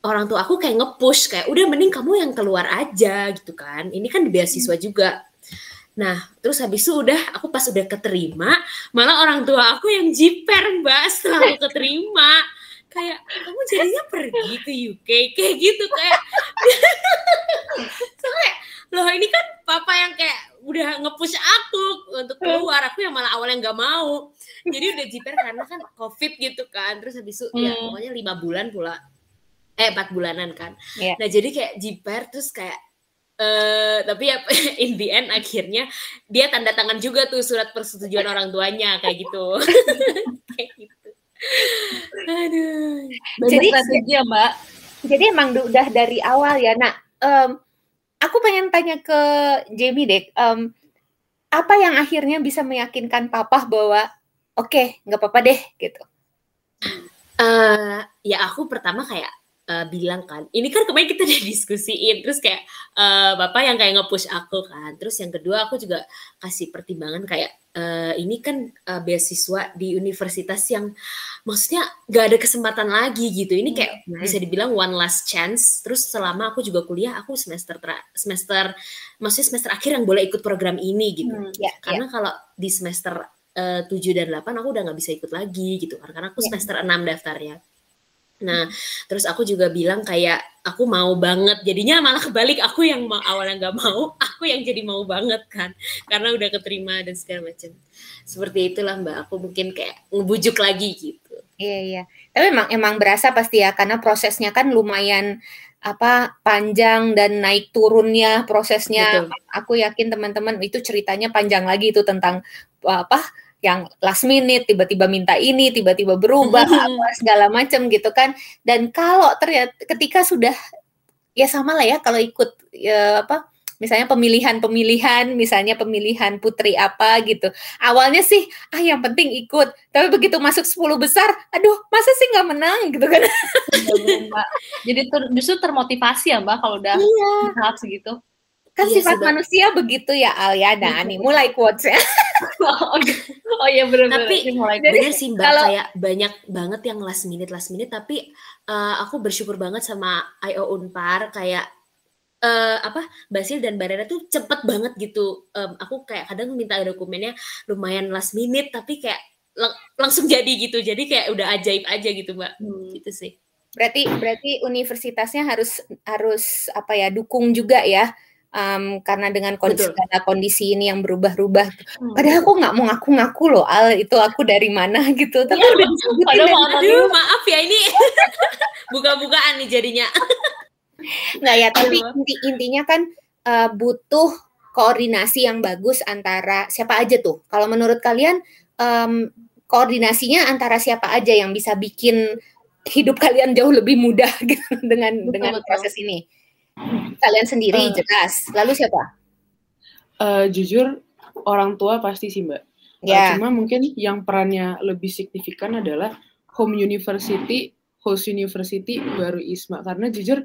orang tua aku kayak nge-push kayak udah mending kamu yang keluar aja gitu kan. Ini kan di beasiswa juga. Nah, terus habis itu udah aku pas udah keterima, malah orang tua aku yang jiper mbak setelah aku keterima. Kayak kamu jadinya pergi ke UK kayak gitu kayak. so kayak loh ini kan papa yang kayak udah ngepush aku untuk keluar. Aku yang malah awalnya nggak mau. Jadi udah jiper karena kan covid gitu kan. Terus habis itu ya Hmm. pokoknya lima bulan pula eh empat bulanan kan Iya. nah jadi kayak jiper terus kayak eh tapi ya in the end akhirnya dia tanda tangan juga tuh surat persetujuan orang tuanya kayak gitu kayak gitu aduh Banyak Jadi- strategi ya mbak. Jadi emang udah dari awal ya. Nah, em, aku pengen tanya ke Jamie deh. em, apa yang akhirnya bisa meyakinkan papa bahwa oke nggak apa-apa deh gitu. eh ya aku pertama kayak eh, bilang kan, ini kan kemarin kita udah diskusiin, terus kayak eh, bapak yang kayak nge-push aku kan, terus yang kedua aku juga kasih pertimbangan kayak eh, ini kan eh, beasiswa di universitas yang maksudnya gak ada kesempatan lagi gitu, ini kayak Hmm. bisa dibilang one last chance, terus selama aku juga kuliah aku semester tra- semester maksudnya semester akhir yang boleh ikut program ini gitu, Hmm. Ya, ya. karena kalau di semester 7 dan 8 aku udah nggak bisa ikut lagi gitu kan karena aku Ya. semester 6 daftarnya. Nah, terus aku juga bilang kayak aku mau banget. Jadinya malah kebalik aku yang mau, awalnya nggak mau, aku yang jadi mau banget kan. Karena udah keterima dan segala macam. Seperti itulah Mbak, aku mungkin kayak ngebujuk lagi gitu. Iya iya. Tapi emang emang berasa pasti ya karena prosesnya kan lumayan apa panjang dan naik turunnya prosesnya. Betul. Aku yakin teman-teman itu ceritanya panjang lagi itu tentang apa yang last minute tiba-tiba minta ini, tiba-tiba berubah apa segala macam gitu kan. Dan kalau ternyata ketika sudah ya sama lah ya kalau ikut ya apa misalnya pemilihan-pemilihan, misalnya pemilihan putri apa gitu. Awalnya sih, ah yang penting ikut. Tapi begitu masuk 10 besar, aduh masa sih nggak menang gitu kan. Mbak. Jadi ter- justru termotivasi ya mbak kalau udah Iya. tahap segitu. Kan Iya sifat Bang. manusia begitu ya Alia. Nah nih mulai quotes ya. oh, iya. oh iya benar-benar. Tapi, mulai Bener sih Mbak, kalau- kayak banyak banget yang last minute last minute tapi eh, aku bersyukur banget sama IO Unpar kayak eh, apa Basil dan Barera tuh cepet banget gitu. Em, aku kayak kadang minta dokumennya lumayan last minute tapi kayak lang- langsung jadi gitu. Jadi kayak udah ajaib aja gitu Mbak. Hmm. Gitu sih. Berarti berarti universitasnya harus harus apa ya dukung juga ya. Em, karena dengan kondisi, Betul. segala kondisi ini yang berubah-ubah. Hmm. Padahal aku nggak mau ngaku-ngaku loh Al itu aku dari mana gitu. Tapi Iya, udah disebutin padahal mau. Aduh maaf ya ini buka-bukaan nih jadinya. Nggak ya, tapi inti intinya kan eh, butuh koordinasi yang bagus antara siapa aja tuh. Kalau menurut kalian em, koordinasinya antara siapa aja yang bisa bikin hidup kalian jauh lebih mudah gitu dengan Betul, dengan betul. proses ini. Kalian sendiri Eh. jelas. Lalu siapa? Eh, jujur orang tua pasti sih mbak. Eh, Ya. cuma mungkin yang perannya lebih signifikan adalah home university, host university, baru ISMA. Karena jujur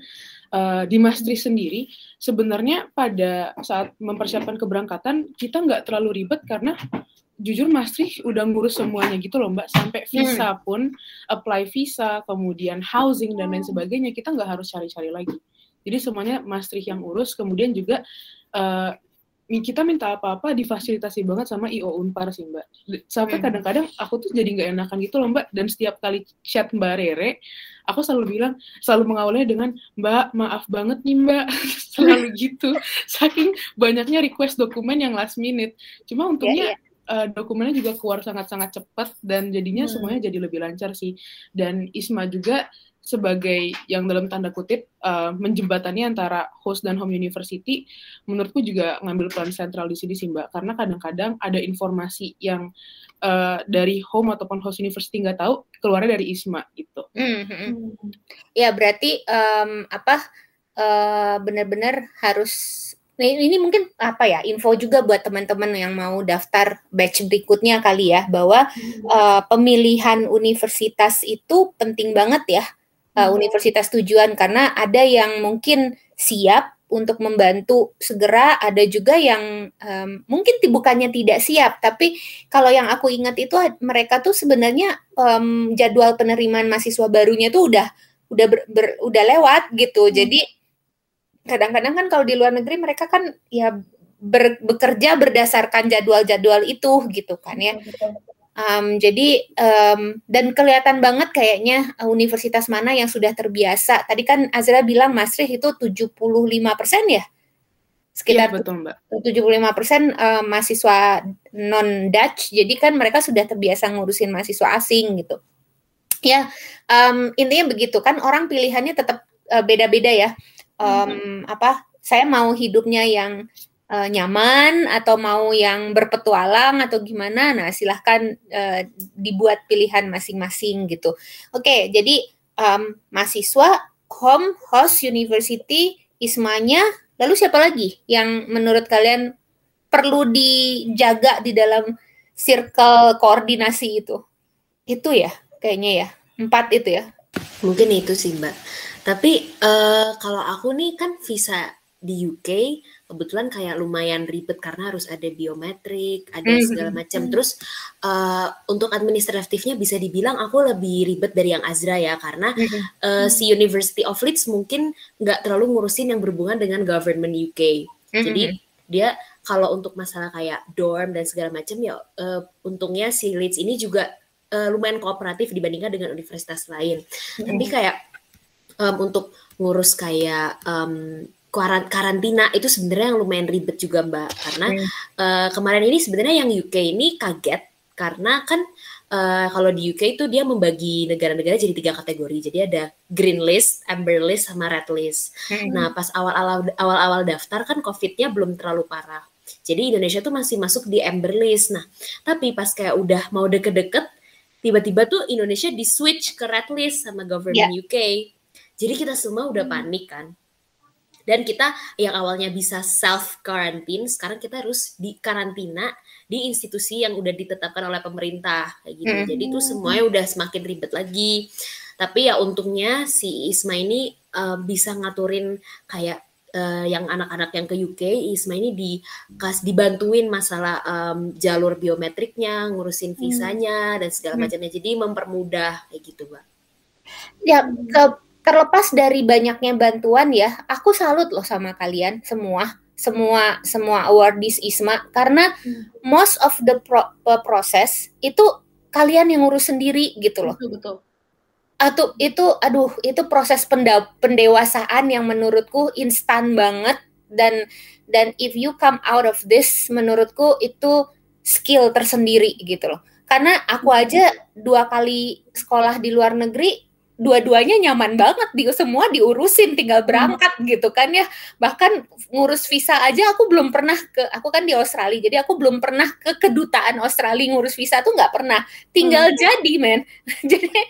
eh, di Maastricht sendiri sebenarnya pada saat mempersiapkan keberangkatan kita nggak terlalu ribet karena jujur Maastricht udah ngurus semuanya gitu loh mbak sampai visa pun apply visa kemudian housing dan lain sebagainya kita nggak harus cari-cari lagi jadi semuanya Maastricht yang urus kemudian juga eh, kita minta apa-apa difasilitasi banget sama IO Unpar sih mbak. Sampai Hmm. kadang-kadang aku tuh jadi nggak enakan gitu loh mbak. Dan setiap kali chat mbak Rere aku selalu bilang selalu mengawalnya dengan mbak maaf banget nih mbak. Selalu gitu. Saking banyaknya request dokumen yang last minute. Cuma untungnya eh, dokumennya juga keluar sangat-sangat cepat dan jadinya Hmm. semuanya jadi lebih lancar sih. Dan Isma juga sebagai yang dalam tanda kutip eh, menjembatani antara host dan home university menurutku juga ngambil peran sentral di sini sih mbak. Karena kadang-kadang ada informasi yang eh, dari home ataupun host university nggak tahu keluarnya dari Isma gitu. Hmm, hmm, hmm. Ya berarti em, apa eh, benar-benar harus ini, ini mungkin apa ya info juga buat teman-teman yang mau daftar batch berikutnya kali ya bahwa eh, pemilihan universitas itu penting banget ya Hmm. universitas tujuan karena ada yang mungkin siap untuk membantu segera ada juga yang em, mungkin bukannya tidak siap tapi kalau yang aku ingat itu mereka tuh sebenarnya em, jadwal penerimaan mahasiswa barunya tuh udah udah ber- ber- udah lewat gitu Hmm. jadi kadang-kadang kan kalau di luar negeri mereka kan ya ber- bekerja berdasarkan jadwal-jadwal itu gitu kan ya Em, jadi em, dan kelihatan banget kayaknya eh, universitas mana yang sudah terbiasa. Tadi kan Azra bilang Maastricht itu 75% ya? Sekitar Iya, betul, Mbak. 75% uh, mahasiswa non Dutch jadi kan mereka sudah terbiasa ngurusin mahasiswa asing gitu. Ya um, intinya begitu. Kan orang pilihannya tetap uh, beda-beda ya. Um, apa saya mau hidupnya yang uh, nyaman atau mau yang berpetualang atau gimana nah silahkan uh, dibuat pilihan masing-masing gitu. Oke jadi um, mahasiswa home host university ismanya lalu siapa lagi yang menurut kalian perlu dijaga di dalam circle koordinasi itu? Itu ya kayaknya ya. Empat itu ya. Mungkin itu sih Mbak. Tapi eh, kalau aku nih kan visa di UK kebetulan kayak lumayan ribet karena harus ada biometrik, ada Mhm. segala macam. Terus eh, untuk administratifnya bisa dibilang aku lebih ribet dari yang Azra ya karena eh, si University of Leeds mungkin nggak terlalu ngurusin yang berhubungan dengan government UK. Jadi dia kalau untuk masalah kayak dorm dan segala macam ya eh, untungnya si Leeds ini juga eh, lumayan kooperatif dibandingkan dengan universitas lain. Tapi kayak em, untuk ngurus kayak kuaran- karantina itu sebenarnya yang lumayan ribet juga Mbak karena Hmm. eh, kemarin ini sebenarnya yang UK ini kaget karena kan eh, kalau di UK itu dia membagi negara-negara jadi tiga kategori. Jadi ada green list, amber list, sama red list. Nah, pas awal-awal awal-awal daftar kan COVID-nya belum terlalu parah. Jadi Indonesia tuh masih masuk di amber list. Nah, tapi pas kayak udah mau deket-deket, tiba-tiba tuh Indonesia di switch ke red list sama government UK. Jadi kita semua udah panik kan. Dan kita yang awalnya bisa self quarantine, sekarang kita harus di karantina di institusi yang udah ditetapkan oleh pemerintah kayak gitu. Hmm. Jadi itu semuanya udah semakin ribet lagi. Tapi ya untungnya si Isma ini eh, bisa ngaturin kayak eh, yang anak-anak yang ke UK, Isma ini dikas dibantuin masalah em, jalur biometriknya, ngurusin visanya dan segala Hmm. macamnya. Jadi mempermudah kayak gitu, Mbak. ya ke- terlepas dari banyaknya bantuan ya aku salut loh sama kalian semua semua semua awardees ISMA. Karena most of the pro- uh, process itu kalian yang ngurus sendiri gitu loh. Betul betul. atau itu aduh itu proses pendewasaan yang menurutku instan banget. Dan dan if you come out of this menurutku itu skill tersendiri gitu loh. Karena aku aja dua kali sekolah di luar negeri dua-duanya nyaman banget di semua diurusin tinggal berangkat gitu kan ya bahkan ngurus visa aja aku belum pernah ke aku kan di Australia jadi aku belum pernah ke kedutaan Australia ngurus visa tuh nggak pernah tinggal jadi men jadi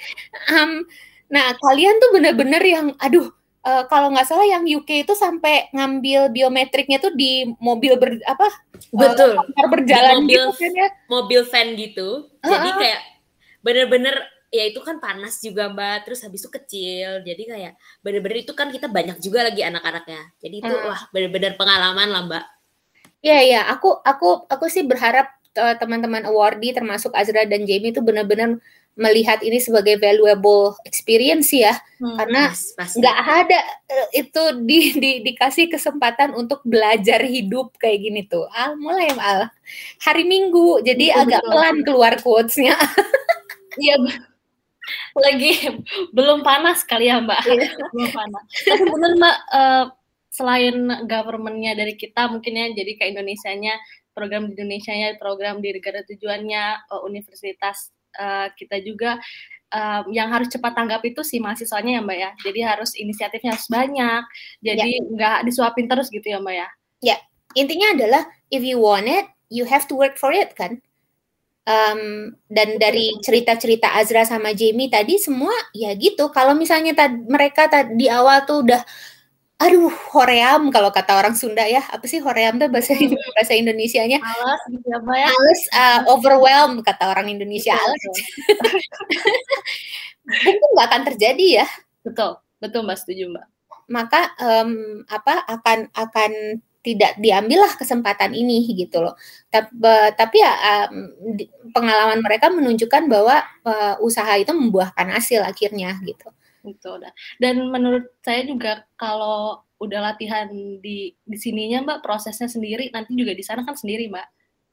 um, nah kalian tuh bener-bener yang aduh eh, kalau nggak salah yang UK itu sampai ngambil biometriknya tuh di mobil ber apa Betul. eh, berjalan Di mobil. gitu kan ya mobil van gitu. Jadi Heeh. kayak bener-bener ya itu kan panas juga mbak. Terus habis itu kecil. Jadi kayak bener-bener itu kan kita banyak juga lagi anak-anaknya. Jadi itu Hmm. wah bener-bener pengalaman lah mbak. Iya iya, aku aku aku sih berharap eh, teman-teman awardee termasuk Azra dan Jamie itu benar-benar melihat ini sebagai valuable experience ya, Hmm. karena nggak ada eh, itu di, di dikasih kesempatan untuk belajar hidup kayak gini tuh. Al mulai Al hari Minggu, jadi Betul, agak betul. pelan keluar quotes-nya. Iya. Lagi belum panas kali ya Mbak. Iya. belum panas. Tapi benar Mbak eh, selain government-nya dari kita mungkin ya jadi ke Indonesianya program di Indonesia-nya program di negara tujuannya eh, universitas eh, kita juga eh, yang harus cepat tanggap itu si mahasiswanya ya Mbak ya. Jadi harus inisiatifnya harus banyak. Jadi nggak disuapin terus gitu ya Mbak ya. Intinya adalah if you want it, you have to work for it kan. Um, dan dari cerita-cerita Azra sama Jamie tadi semua ya gitu. Kalau misalnya tad- mereka tadi di awal tuh udah aduh hoream kalau kata orang Sunda ya. Apa sih hoream tuh bahasa bahasa Indonesianya? Malas gitu ya Mbak ya. Males uh, overwhelmed kata orang Indonesia. Males. Mungkin nggak akan terjadi ya. Betul, betul Mbak setuju Mbak. maka em, apa akan akan tidak diambillah kesempatan ini gitu loh. Tapi, tapi ya pengalaman mereka menunjukkan bahwa eh, usaha itu membuahkan hasil akhirnya gitu. Itu udah. Dan menurut saya juga kalau udah latihan di di sininya Mbak prosesnya sendiri nanti juga di sana kan sendiri Mbak.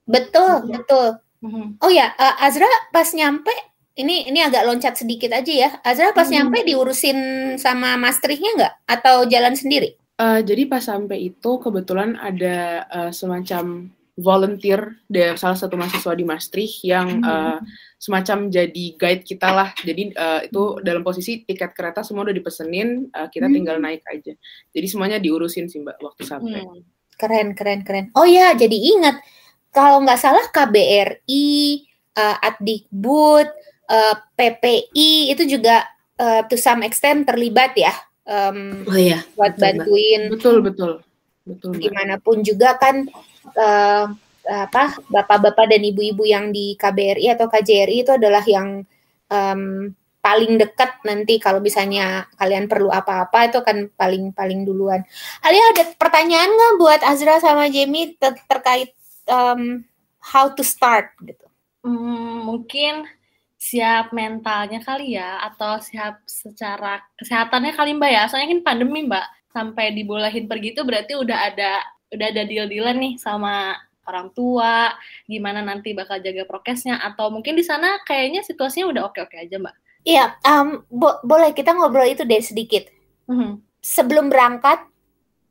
Betul, betul. Mhm. Oh ya, eh, Azra pas nyampe ini ini agak loncat sedikit aja ya. Azra pas Hmm. nyampe diurusin sama masternya nggak atau jalan sendiri? Uh, jadi pas sampai itu kebetulan ada uh, semacam volunteer dari salah satu mahasiswa di Maastricht yang uh, semacam jadi guide kita lah. Jadi uh, itu dalam posisi tiket kereta semua udah dipesenin, uh, kita tinggal naik aja. Jadi semuanya diurusin sih Mbak waktu sampai. Hmm. Keren, keren, keren. Oh ya, jadi ingat kalau nggak salah KBRI, uh, Adikbud, uh, PPI itu juga uh, to some extent terlibat ya um, oh iya buat betul, bantuin betul betul betul gimana pun juga kan uh, apa bapak-bapak dan ibu-ibu yang di KBRI atau KJRI itu adalah yang um, paling dekat nanti kalau misalnya kalian perlu apa-apa itu kan paling paling duluan. Alia ada pertanyaan nggak buat Azra sama Jamie ter terkait um, how to start gitu? Hmm, mungkin siap mentalnya kali ya atau siap secara kesehatannya kali Mbak ya. Soalnya kan pandemi Mbak sampai dibolehin pergi itu berarti udah ada udah ada deal-dealan nih sama orang tua, gimana nanti bakal jaga prokesnya atau mungkin di sana kayaknya situasinya udah oke-oke aja Mbak. Iya, um, bo boleh kita ngobrol itu deh sedikit. Mm -hmm. Sebelum berangkat,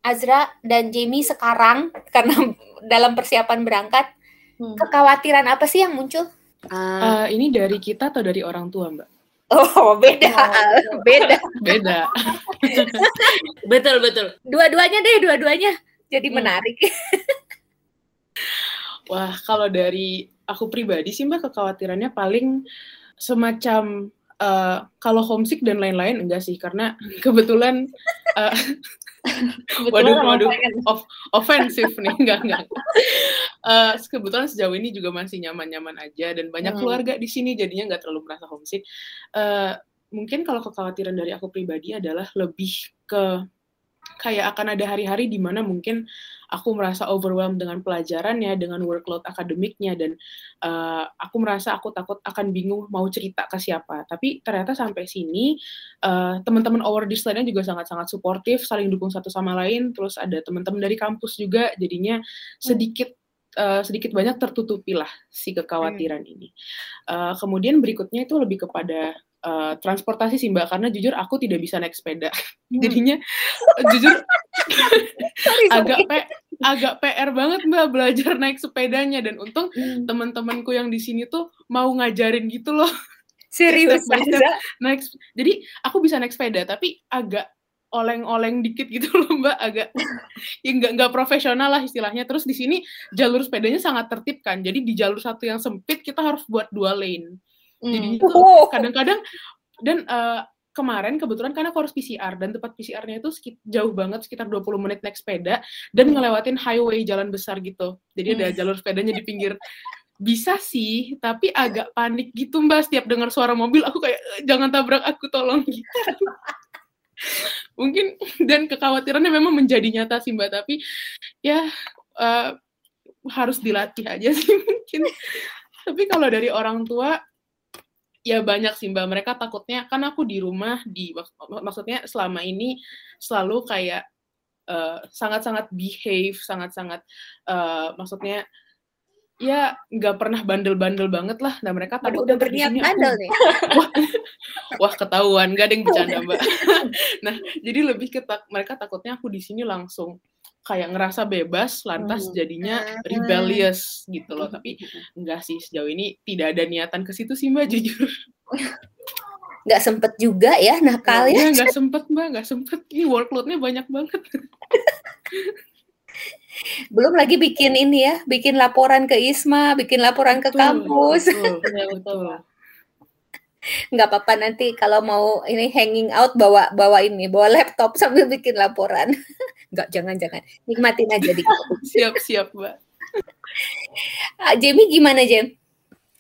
Azra dan Jamie sekarang karena dalam persiapan berangkat, hmm. kekhawatiran apa sih yang muncul? Uh, ini dari kita atau dari orang tua, Mbak? Oh, beda. Oh, beda. beda. betul, betul. Dua-duanya deh, dua-duanya. Jadi hmm. menarik. Wah, kalau dari aku pribadi sih Mbak, kekhawatirannya paling semacam uh, kalau homesick dan lain-lain enggak sih karena kebetulan uh, waduh waduh. off, ofensif nih enggak enggak. Uh, kebetulan sejauh ini juga masih nyaman-nyaman aja dan banyak hmm. keluarga di sini jadinya nggak terlalu merasa homesick. Uh, mungkin kalau kekhawatiran dari aku pribadi adalah lebih ke kayak akan ada hari-hari di mana mungkin aku merasa overwhelmed dengan pelajarannya, dengan workload akademiknya, dan uh, aku merasa aku takut akan bingung mau cerita ke siapa. Tapi ternyata sampai sini uh, teman-teman over this lainnya juga sangat-sangat suportif, saling dukung satu sama lain. Terus ada teman-teman dari kampus juga, jadinya sedikit uh, sedikit banyak tertutupi lah si kekhawatiran hmm. ini. Uh, kemudian berikutnya itu lebih kepada uh, transportasi sih mbak karena jujur aku tidak bisa naik sepeda. Hmm. jadinya jujur agak pe agak PR banget mbak belajar naik sepedanya. Dan untung hmm. teman-temanku yang di sini tuh mau ngajarin gitu loh. Serius naik jadi aku bisa naik sepeda tapi agak oleng-oleng dikit gitu loh mbak. Agak ya nggak nggak profesional lah istilahnya. Terus di sini jalur sepedanya sangat tertib kan. Jadi di jalur satu yang sempit kita harus buat dua lane jadi itu oh. kadang-kadang dan uh, kemarin kebetulan karena aku harus PCR dan tempat PCR-nya itu sekit, jauh banget sekitar 20 menit naik sepeda dan ngelewatin highway jalan besar gitu. Jadi ada hmm. jalur sepedanya di pinggir. Bisa sih, tapi agak panik gitu Mbak setiap dengar suara mobil aku kayak eh, jangan tabrak aku tolong gitu. Mungkin dan kekhawatirannya memang menjadi nyata sih Mbak, tapi ya uh, harus dilatih aja sih mungkin. Tapi kalau dari orang tua ya banyak sih mbak. Mereka takutnya kan aku di rumah di mak maksudnya selama ini selalu kayak uh, sangat-sangat behave sangat-sangat uh, maksudnya ya nggak pernah bandel-bandel banget lah. Nah mereka takut udah berniat bandel nih? Wah, wah ketahuan. Gak ada yang bercanda mbak. Nah jadi lebih ketak mereka takutnya aku di sini langsung kayak ngerasa bebas lantas hmm. jadinya hmm. rebellious gitu loh. Tapi enggak sih sejauh ini tidak ada niatan ke situ sih mbak jujur. Nggak sempet juga ya nakal ya? Nggak sempet mbak nggak sempet. Ini workloadnya banyak banget. Belum lagi bikin ini ya bikin laporan ke Isma bikin laporan betul, ke kampus. betul, ya, betul. nggak apa-apa nanti kalau mau ini hanging out bawa bawa ini bawa laptop sambil bikin laporan nggak jangan jangan nikmatin aja di siap siap mbak ah, Jamie gimana Jem?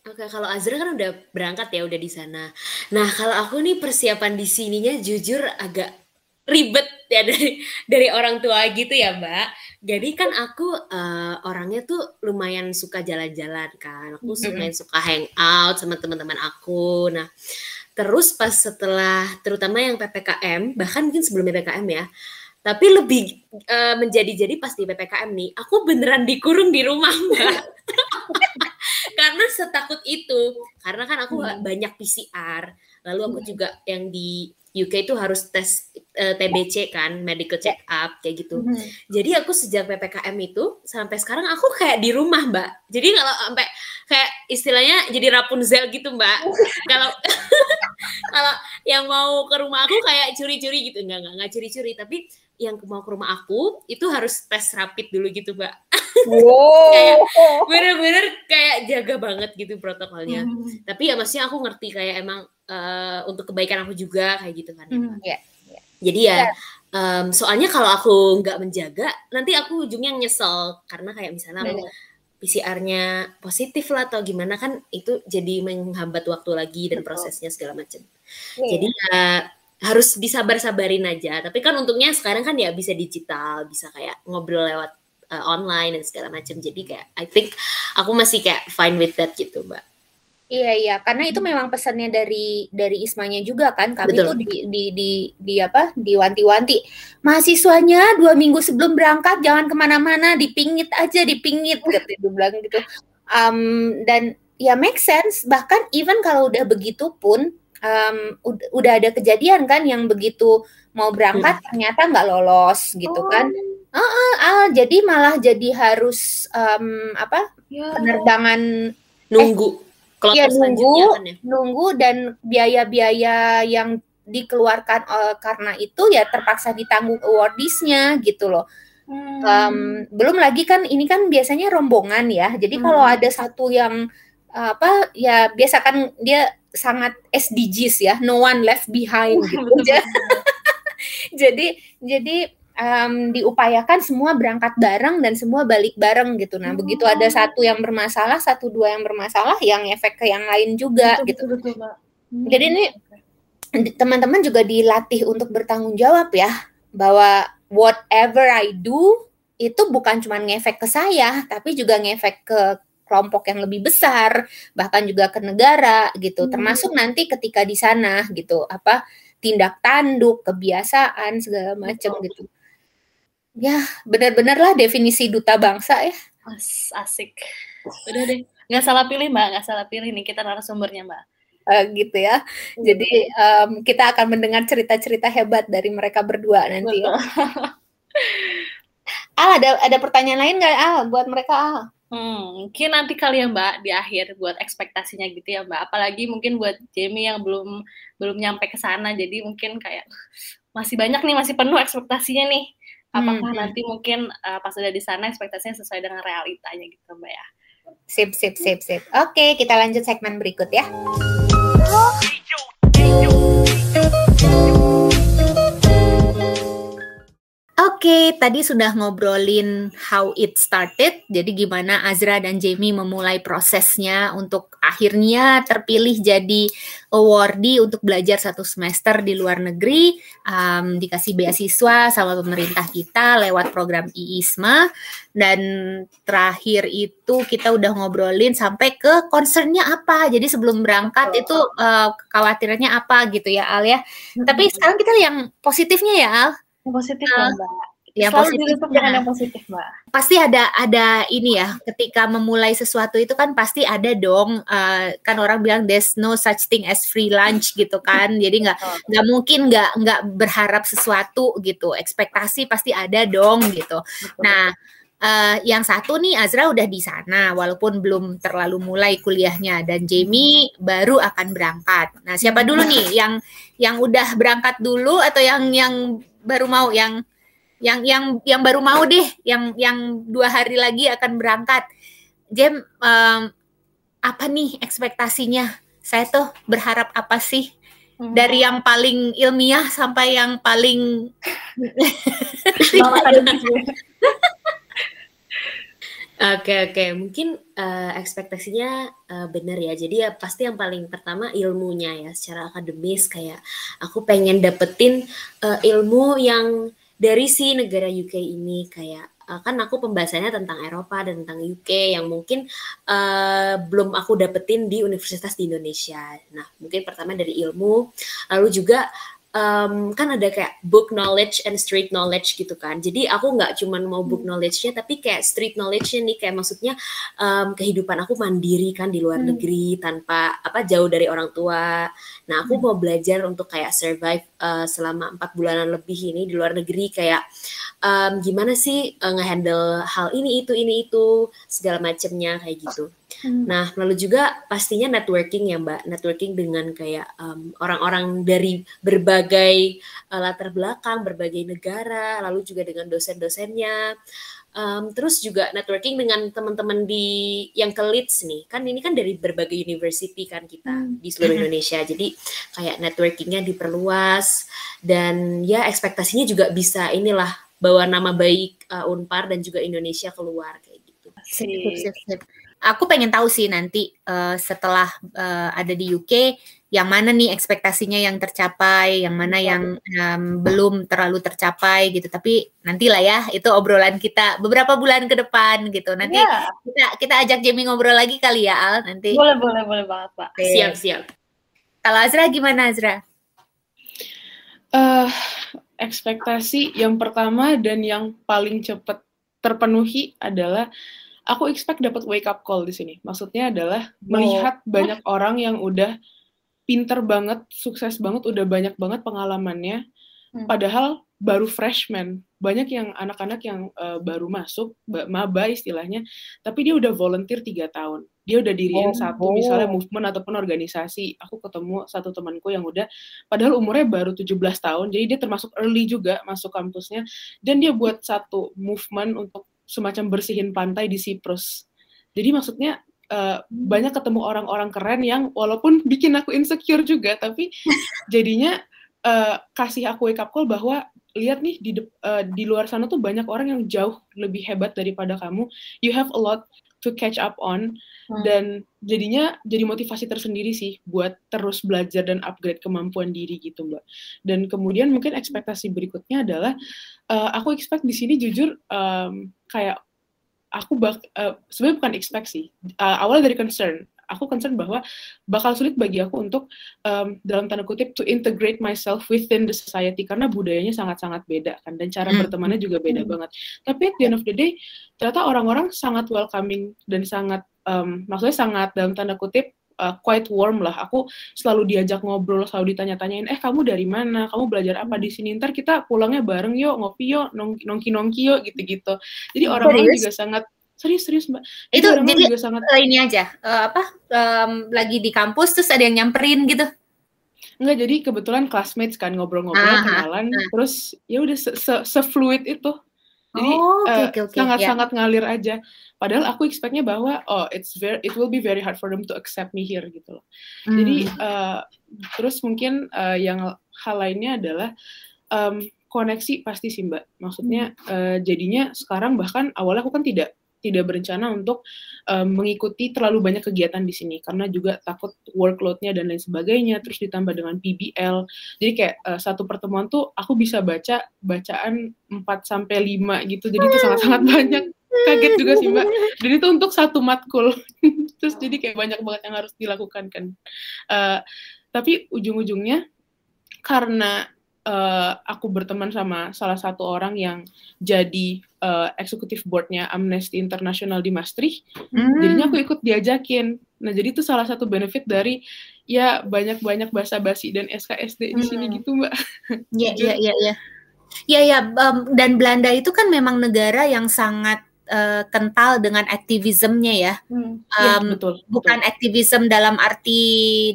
Oke, kalau Azra kan udah berangkat ya, udah di sana. Nah, kalau aku nih persiapan di sininya jujur agak ribet ya dari dari orang tua gitu ya, Mbak. Jadi kan aku uh, orangnya tuh lumayan suka jalan-jalan kan. Aku lumayan suka hang out sama teman-teman aku. Nah, terus pas setelah terutama yang PPKM, bahkan mungkin sebelum PPKM ya, tapi lebih uh, menjadi-jadi pas di PPKM nih, aku beneran dikurung di rumah, Mbak. Karena setakut itu. Karena kan aku hmm. banyak PCR. Lalu aku hmm. juga yang di UK itu harus tes uh, TBC kan, medical check up kayak gitu. Mm -hmm. Jadi aku sejak PPKM itu sampai sekarang aku kayak di rumah, Mbak. Jadi kalau sampai kayak istilahnya jadi Rapunzel gitu, Mbak. kalau kalau yang mau ke rumah aku kayak curi-curi gitu. Enggak, enggak, enggak curi-curi, tapi yang mau ke rumah aku itu harus tes rapid dulu gitu, Mbak. Wow. kayak bener-bener kayak jaga banget gitu protokolnya. Mm. Tapi ya maksudnya aku ngerti kayak emang uh, untuk kebaikan aku juga kayak gitu kan. Mm -hmm. ya. Jadi ya, um, soalnya kalau aku nggak menjaga, nanti aku ujungnya nyesel karena kayak misalnya hmm. PCR-nya positif lah atau gimana kan itu jadi menghambat waktu lagi dan prosesnya segala macam. Yeah. Jadi ya harus disabar-sabarin aja. Tapi kan untungnya sekarang kan ya bisa digital, bisa kayak ngobrol lewat uh, online dan segala macam. Jadi kayak I think aku masih kayak fine with that gitu, Mbak. Iya iya, karena itu hmm. memang pesannya dari dari Ismanya juga kan. Kami Betul. tuh di di di, di apa? Diwanti-wanti. Mahasiswanya dua minggu sebelum berangkat jangan ke mana-mana, dipingit aja, dipingit, gitu bilang gitu. Um, dan ya make sense. Bahkan even kalau udah begitu pun, um, udah ada kejadian kan yang begitu mau berangkat hmm. ternyata nggak lolos gitu kan. oh. kan. Uh, uh, uh, jadi malah jadi harus um, apa? Ya. Penerbangan nunggu. Eh, Iya nunggu, kan ya? nunggu dan biaya-biaya yang dikeluarkan uh, karena itu ya terpaksa ditanggung awardees-nya gitu loh. Hmm. Um, belum lagi kan ini kan biasanya rombongan ya. Jadi hmm. kalau ada satu yang uh, apa ya biasa kan dia sangat SDGs ya, no one left behind gitu. jadi jadi um, diupayakan semua berangkat bareng dan semua balik bareng gitu. Nah, oh. begitu ada satu yang bermasalah, satu dua yang bermasalah, yang efek ke yang lain juga betul, gitu. Betul, betul. Hmm. Jadi ini teman-teman juga dilatih untuk bertanggung jawab ya bahwa whatever I do itu bukan cuma ngefek ke saya, tapi juga ngefek ke kelompok yang lebih besar, bahkan juga ke negara gitu. Hmm. Termasuk nanti ketika di sana gitu, apa tindak tanduk, kebiasaan segala macam gitu ya benar-benar lah definisi duta bangsa ya. As asik. Udah deh, nggak salah pilih mbak, nggak salah pilih nih kita narasumbernya mbak. Uh, gitu ya. Jadi um, kita akan mendengar cerita-cerita hebat dari mereka berdua nanti. Ya. Al ada ada pertanyaan lain nggak Al buat mereka Al? Hmm, mungkin nanti kali ya Mbak di akhir buat ekspektasinya gitu ya Mbak. Apalagi mungkin buat Jamie yang belum belum nyampe ke sana, jadi mungkin kayak masih banyak nih, masih penuh ekspektasinya nih. Apakah hmm. nanti mungkin uh, pas udah di sana ekspektasinya sesuai dengan realitanya gitu mbak ya? Sip sip sip sip. Oke kita lanjut segmen berikut ya Oke, tadi sudah ngobrolin how it started. Jadi gimana Azra dan Jamie memulai prosesnya untuk akhirnya terpilih jadi awardee untuk belajar satu semester di luar negeri, um, dikasih beasiswa sama pemerintah kita lewat program IISMA. Dan terakhir itu kita udah ngobrolin sampai ke concernnya apa. Jadi sebelum berangkat oh. itu uh, kekhawatirannya apa gitu ya Al ya. Hmm. Tapi sekarang kita yang positifnya ya Al yang positif uh, Mbak. Yang Selalu positif dengan yang positif, Mbak. Pasti ada ada ini ya, ketika memulai sesuatu itu kan pasti ada dong uh, kan orang bilang there's no such thing as free lunch gitu kan. Jadi nggak nggak oh. mungkin nggak nggak berharap sesuatu gitu. Ekspektasi pasti ada dong gitu. Betul. Nah, uh, yang satu nih Azra udah di sana walaupun belum terlalu mulai kuliahnya dan Jamie baru akan berangkat. Nah, siapa dulu nih yang yang udah berangkat dulu atau yang yang baru mau yang yang yang yang baru mau deh yang yang dua hari lagi akan berangkat. Jem um, apa nih ekspektasinya? Saya tuh berharap apa sih? Hmm. dari yang paling ilmiah sampai yang paling Oke oke, mungkin uh, ekspektasinya uh, benar ya. Jadi ya pasti yang paling pertama ilmunya ya, secara akademis kayak aku pengen dapetin uh, ilmu yang dari si negara UK ini kayak uh, kan aku pembahasannya tentang Eropa dan tentang UK yang mungkin uh, belum aku dapetin di universitas di Indonesia. Nah, mungkin pertama dari ilmu, lalu juga um, kan ada kayak book knowledge and street knowledge gitu kan. Jadi aku nggak cuman mau book hmm. knowledge-nya, tapi kayak street knowledge-nya nih kayak maksudnya um, kehidupan aku mandiri kan di luar hmm. negeri tanpa apa jauh dari orang tua. Nah aku hmm. mau belajar untuk kayak survive uh, selama empat bulanan lebih ini di luar negeri kayak um, gimana sih uh, ngehandle hal ini itu ini itu segala macamnya kayak gitu. Hmm. Nah, lalu juga pastinya networking ya Mbak, networking dengan kayak orang orang-orang dari berbagai uh, latar belakang, berbagai negara, lalu juga dengan dosen-dosennya. Um, terus juga networking dengan teman-teman di yang ke Leeds nih, kan ini kan dari berbagai university kan kita hmm. di seluruh Indonesia. Jadi kayak networkingnya diperluas dan ya ekspektasinya juga bisa inilah bawa nama baik uh, Unpar dan juga Indonesia keluar kayak gitu. Sip, sip, sip aku pengen tahu sih nanti uh, setelah uh, ada di UK yang mana nih ekspektasinya yang tercapai, yang mana yang um, belum terlalu tercapai gitu. Tapi nantilah ya itu obrolan kita beberapa bulan ke depan gitu. Nanti yeah. kita kita ajak Jamie ngobrol lagi kali ya Al nanti. Boleh boleh boleh banget Pak. Okay. Siap siap. Kalau Azra gimana Azra? Uh, ekspektasi yang pertama dan yang paling cepat terpenuhi adalah aku expect dapat wake up call di sini. Maksudnya adalah oh. melihat banyak orang yang udah pinter banget, sukses banget, udah banyak banget pengalamannya. Hmm. Padahal baru freshman. Banyak yang anak-anak yang uh, baru masuk, maba istilahnya, tapi dia udah volunteer tiga tahun. Dia udah diriin oh, satu, oh. misalnya movement ataupun organisasi. Aku ketemu satu temanku yang udah, padahal umurnya baru 17 tahun, jadi dia termasuk early juga masuk kampusnya. Dan dia buat satu movement untuk semacam bersihin pantai di Cyprus. Jadi maksudnya uh, banyak ketemu orang-orang keren yang walaupun bikin aku insecure juga, tapi jadinya uh, kasih aku wake up call bahwa lihat nih di uh, di luar sana tuh banyak orang yang jauh lebih hebat daripada kamu. You have a lot to catch up on hmm. dan jadinya jadi motivasi tersendiri sih buat terus belajar dan upgrade kemampuan diri gitu mbak dan kemudian mungkin ekspektasi berikutnya adalah uh, aku expect di sini jujur um, kayak aku bak uh, sebenarnya bukan expect sih uh, awalnya dari concern aku concern bahwa bakal sulit bagi aku untuk um, dalam tanda kutip to integrate myself within the society karena budayanya sangat-sangat beda kan dan cara hmm. bertemannya juga beda hmm. banget. Tapi at the end of the day ternyata orang-orang sangat welcoming dan sangat um, maksudnya sangat dalam tanda kutip uh, quite warm lah. Aku selalu diajak ngobrol, selalu ditanya-tanyain, eh kamu dari mana? Kamu belajar apa di sini? Ntar kita pulangnya bareng yuk, ngopi yuk, nongki-nongki yuk, gitu-gitu. Jadi orang-orang juga sangat serius serius mbak itu, itu jadi juga sangat uh, ini aja uh, apa um, lagi di kampus terus ada yang nyamperin gitu Enggak, jadi kebetulan classmates kan ngobrol-ngobrol, ah, kenalan, ah. terus ya udah se, se, se fluid itu. Jadi oh, okay, uh, okay, okay, sangat-sangat yeah. ngalir aja. Padahal aku expectnya bahwa oh it's very it will be very hard for them to accept me here gitu loh. Hmm. Jadi uh, terus mungkin uh, yang hal lainnya adalah um, koneksi pasti sih mbak. Maksudnya uh, jadinya sekarang bahkan awalnya aku kan tidak tidak berencana untuk um, mengikuti terlalu banyak kegiatan di sini. Karena juga takut workloadnya dan lain sebagainya terus ditambah dengan PBL jadi kayak uh, satu pertemuan tuh aku bisa baca bacaan 4 sampai 5 gitu. Jadi itu sangat-sangat banyak. Kaget juga sih mbak. Dan itu untuk satu matkul. Terus jadi kayak banyak banget yang harus dilakukan kan. Uh, tapi ujung-ujungnya karena uh, aku berteman sama salah satu orang yang jadi uh, eksekutif boardnya Amnesty International di Maastricht, hmm. jadinya aku ikut diajakin. Nah jadi itu salah satu benefit dari ya banyak-banyak bahasa basi dan SKSD di sini hmm. gitu mbak. Iya iya iya iya. Ya ya um, dan Belanda itu kan memang negara yang sangat uh, kental dengan aktivismenya ya. Hmm. Um, ya betul, Bukan betul. aktivisme dalam arti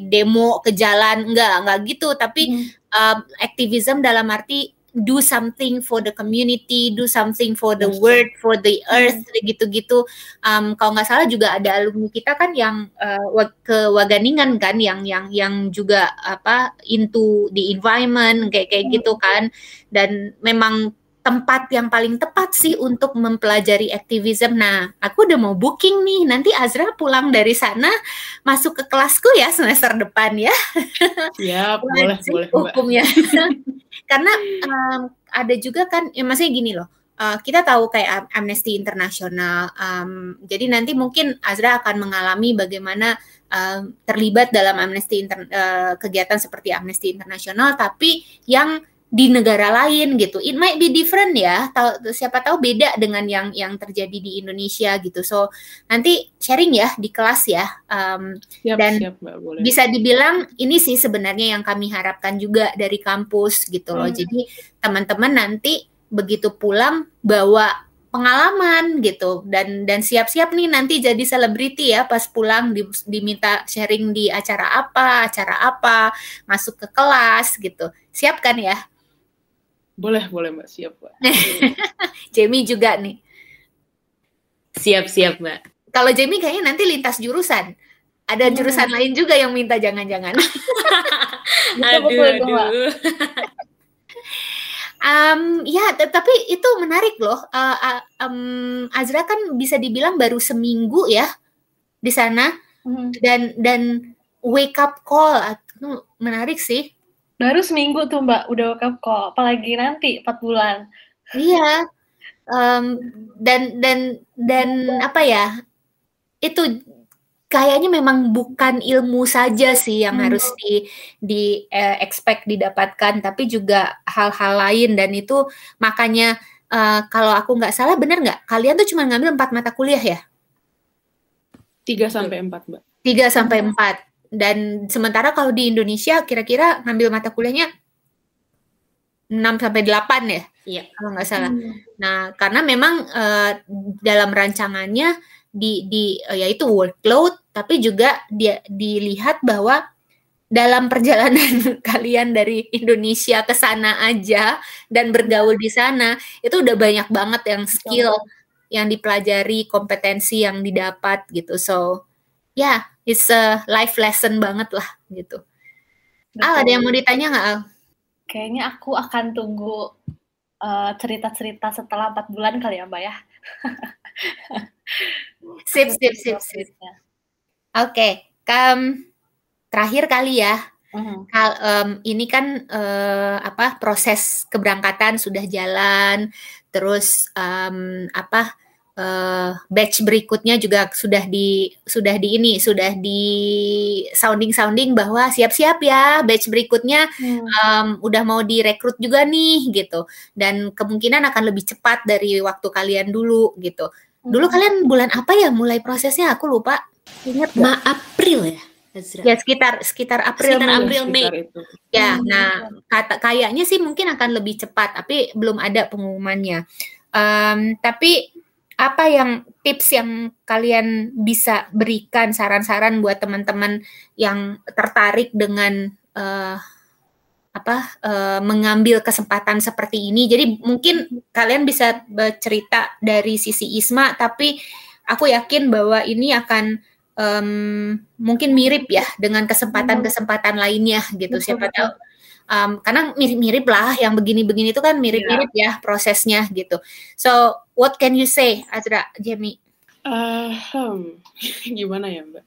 demo ke jalan, enggak enggak gitu, tapi hmm um, activism dalam arti do something for the community, do something for the world, for the earth, hmm. gitu-gitu. Um, kalau nggak salah juga ada alumni kita kan yang uh, ke Waganingan kan, yang yang yang juga apa into the environment kayak kayak hmm. gitu kan. Dan memang tempat yang paling tepat sih untuk mempelajari aktivisme. Nah, aku udah mau booking nih. Nanti Azra pulang dari sana masuk ke kelasku ya semester depan ya. Iya, boleh, boleh. Hukumnya. Karena um, ada juga kan, ya maksudnya gini loh. Uh, kita tahu kayak Amnesty International. Um, jadi nanti mungkin Azra akan mengalami bagaimana uh, terlibat dalam Amnesty Inter, uh, kegiatan seperti Amnesty Internasional tapi yang di negara lain gitu. It might be different ya. Tahu siapa tahu beda dengan yang yang terjadi di Indonesia gitu. So nanti sharing ya di kelas ya. Um, siap, dan siap, Mbak, boleh. bisa dibilang ini sih sebenarnya yang kami harapkan juga dari kampus gitu loh. Hmm. Jadi teman-teman nanti begitu pulang bawa pengalaman gitu dan dan siap-siap nih nanti jadi selebriti ya pas pulang di, diminta sharing di acara apa acara apa masuk ke kelas gitu siapkan ya boleh, boleh Mbak, siap Mbak. Jamie juga nih. Siap, siap Mbak. Kalau Jamie kayaknya nanti lintas jurusan. Ada hmm. jurusan lain juga yang minta jangan-jangan. aduh, aduh. um, ya, tapi itu menarik loh. Uh, uh, um, Azra kan bisa dibilang baru seminggu ya di sana, hmm. dan dan wake up call itu menarik sih. Baru seminggu tuh Mbak, udah up kok. Apalagi nanti 4 bulan. Iya. Um, dan dan dan apa ya? Itu kayaknya memang bukan ilmu saja sih yang hmm. harus di di eh, expect didapatkan, tapi juga hal-hal lain dan itu makanya uh, kalau aku nggak salah benar nggak? Kalian tuh cuma ngambil empat mata kuliah ya? Tiga sampai empat mbak. Tiga sampai empat dan sementara kalau di Indonesia kira-kira ngambil mata kuliahnya 6 sampai 8 ya. Iya, kalau nggak salah. Hmm. Nah, karena memang uh, dalam rancangannya di di uh, yaitu workload tapi juga dia dilihat bahwa dalam perjalanan kalian dari Indonesia ke sana aja dan bergaul di sana itu udah banyak banget yang skill yang dipelajari, kompetensi yang didapat gitu. So, ya yeah, it's a life lesson banget lah gitu. Betul. Al ada yang mau ditanya nggak Al? Kayaknya aku akan tunggu uh, cerita-cerita setelah empat bulan kali ya Mbak ya. sip sip sip sip. Oke, okay. um, terakhir kali ya. Uh-huh. Kal, um, ini kan uh, apa proses keberangkatan sudah jalan, terus um, apa uh, batch berikutnya juga sudah di sudah di ini sudah di sounding sounding bahwa siap-siap ya batch berikutnya hmm. um, udah mau direkrut juga nih gitu dan kemungkinan akan lebih cepat dari waktu kalian dulu gitu dulu hmm. kalian bulan apa ya mulai prosesnya aku lupa ingat Ma April ya Azra. Ya sekitar sekitar April sekitar Mei. April Mei. Ya, hmm. nah kata kayaknya sih mungkin akan lebih cepat, tapi belum ada pengumumannya. Um, tapi apa yang tips yang kalian bisa berikan saran-saran buat teman-teman yang tertarik dengan uh, apa uh, mengambil kesempatan seperti ini. Jadi mungkin kalian bisa bercerita dari sisi Isma, tapi aku yakin bahwa ini akan um, mungkin mirip ya dengan kesempatan-kesempatan lainnya gitu. Siapa tahu um, karena mirip-mirip lah yang begini-begini itu kan mirip-mirip yeah. ya prosesnya gitu. So what can you say, Azra, Jamie? Uh, hmm, gimana ya Mbak?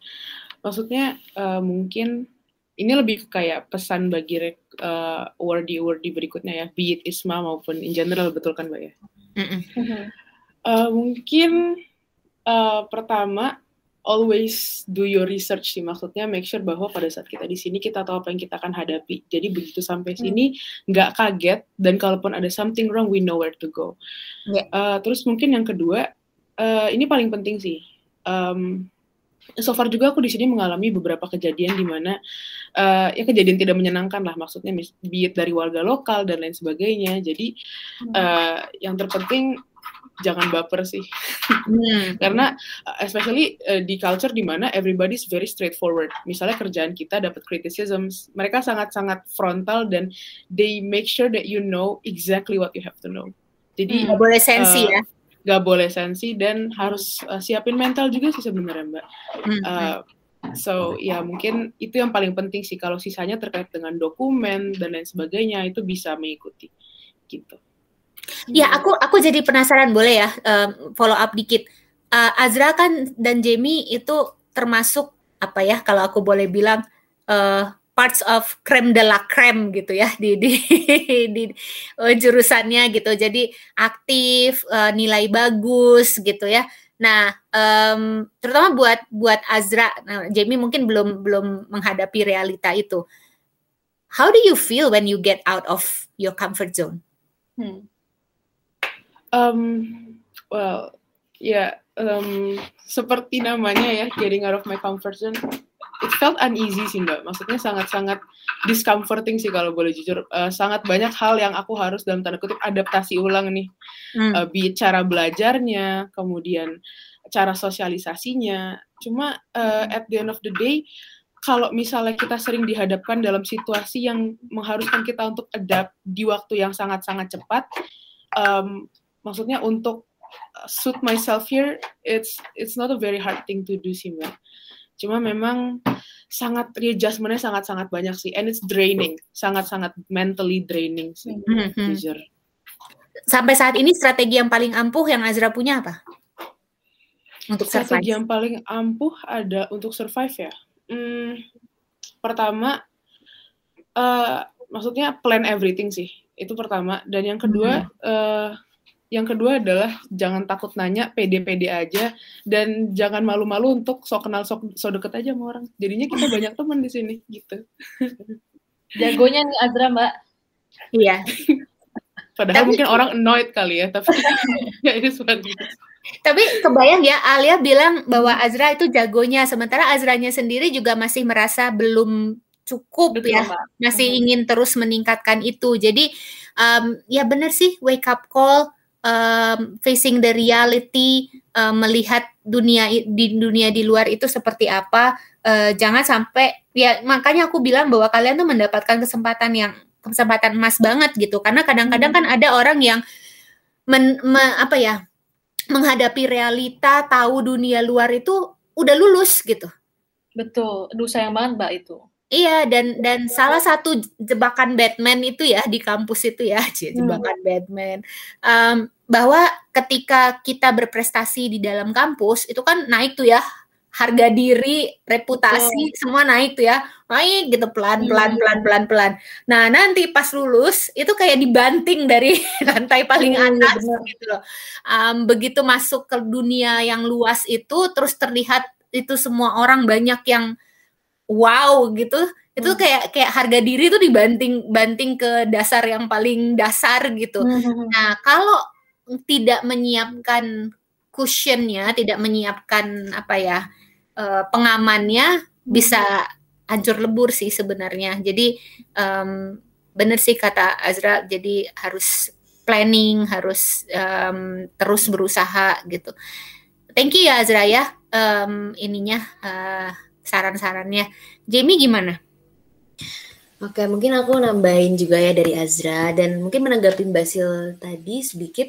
Maksudnya uh, mungkin ini lebih kayak pesan bagi uh, wordy-wordy berikutnya ya, be it Isma maupun in general betul kan Mbak ya? Mm -mm. Uh, mungkin uh, pertama always do your research sih maksudnya make sure bahwa pada saat kita di sini kita tahu apa yang kita akan hadapi jadi begitu sampai hmm. sini nggak hmm. kaget dan kalaupun ada something wrong we know where to go yeah. Ya. uh, terus mungkin yang kedua uh, ini paling penting sih um, so far juga aku di sini mengalami beberapa kejadian di mana uh, ya kejadian tidak menyenangkan lah maksudnya biit dari warga lokal dan lain sebagainya jadi uh, yang terpenting jangan baper sih. Hmm. karena uh, especially uh, di culture di mana everybody's very straightforward. Misalnya kerjaan kita dapat criticism mereka sangat-sangat frontal dan they make sure that you know exactly what you have to know. Jadi nggak boleh sensi uh, ya. nggak boleh sensi dan harus uh, siapin mental juga sih sebenarnya mbak. Hmm. uh, So ya mungkin itu yang paling penting sih. Kalau sisanya terkait dengan dokumen dan lain sebagainya itu bisa mengikuti. Gitu. Ya, aku aku jadi penasaran boleh ya um, follow up dikit. Uh, Azra kan dan Jamie itu termasuk apa ya kalau aku boleh bilang uh, parts of creme de la creme gitu ya di di, di uh, jurusannya gitu. Jadi aktif, uh, nilai bagus gitu ya. Nah, um, terutama buat buat Azra, nah, Jamie mungkin belum belum menghadapi realita itu. How do you feel when you get out of your comfort zone? Hmm. Um, well, ya yeah, um, seperti namanya ya, getting out of my comfort zone. It felt uneasy sih mbak, maksudnya sangat-sangat discomforting sih kalau boleh jujur. Uh, sangat banyak hal yang aku harus dalam tanda kutip adaptasi ulang nih, hmm. uh, cara belajarnya, kemudian cara sosialisasinya. Cuma uh, at the end of the day, kalau misalnya kita sering dihadapkan dalam situasi yang mengharuskan kita untuk adapt di waktu yang sangat-sangat cepat, um, maksudnya untuk suit myself here, it's it's not a very hard thing to do sih mbak. Cuma memang sangat readjustmentnya sangat-sangat banyak sih, and it's draining, sangat-sangat mentally draining sih, mm -hmm. jujur. Sampai saat ini strategi yang paling ampuh yang Azra punya apa? Untuk strategi survive. yang paling ampuh ada untuk survive ya. Hmm, pertama, uh, maksudnya plan everything sih. Itu pertama. Dan yang kedua, hmm. uh, yang kedua adalah jangan takut nanya, pede-pede aja, dan jangan malu-malu untuk so kenal so, so deket aja sama orang. Jadinya kita banyak teman di sini, gitu. Jagonya nih Azra, Mbak. Iya. Padahal tapi, mungkin orang annoyed kali ya, tapi ya ini seperti Tapi kebayang ya Alia bilang bahwa Azra itu jagonya, sementara Azranya sendiri juga masih merasa belum cukup Betul, ya, Mbak. masih hmm. ingin terus meningkatkan itu. Jadi um, ya benar sih wake up call, um, facing the reality, um, melihat dunia di dunia di luar itu seperti apa. Uh, jangan sampai ya makanya aku bilang bahwa kalian tuh mendapatkan kesempatan yang kesempatan emas banget gitu karena kadang-kadang kan ada orang yang men, me, apa ya menghadapi realita tahu dunia luar itu udah lulus gitu betul aduh sayang banget mbak itu Iya dan dan salah satu jebakan Batman itu ya di kampus itu ya jebakan hmm. Batman um, bahwa ketika kita berprestasi di dalam kampus itu kan naik tuh ya harga diri, reputasi oh. semua naik tuh ya. Naik gitu pelan-pelan iya. pelan. Nah, nanti pas lulus itu kayak dibanting dari lantai paling oh, atas iya gitu loh. Um, begitu masuk ke dunia yang luas itu terus terlihat itu semua orang banyak yang wow gitu. Itu hmm. kayak kayak harga diri itu dibanting banting ke dasar yang paling dasar gitu. Hmm. Nah, kalau tidak menyiapkan cushionnya, tidak menyiapkan apa ya uh, pengamannya bisa hancur lebur sih sebenarnya. Jadi um, benar sih kata Azra, jadi harus planning, harus um, terus berusaha gitu. Thank you ya Azra ya um, ininya uh, saran-sarannya. Jamie gimana? Oke, mungkin aku nambahin juga ya dari Azra dan mungkin menanggapi Basil tadi sedikit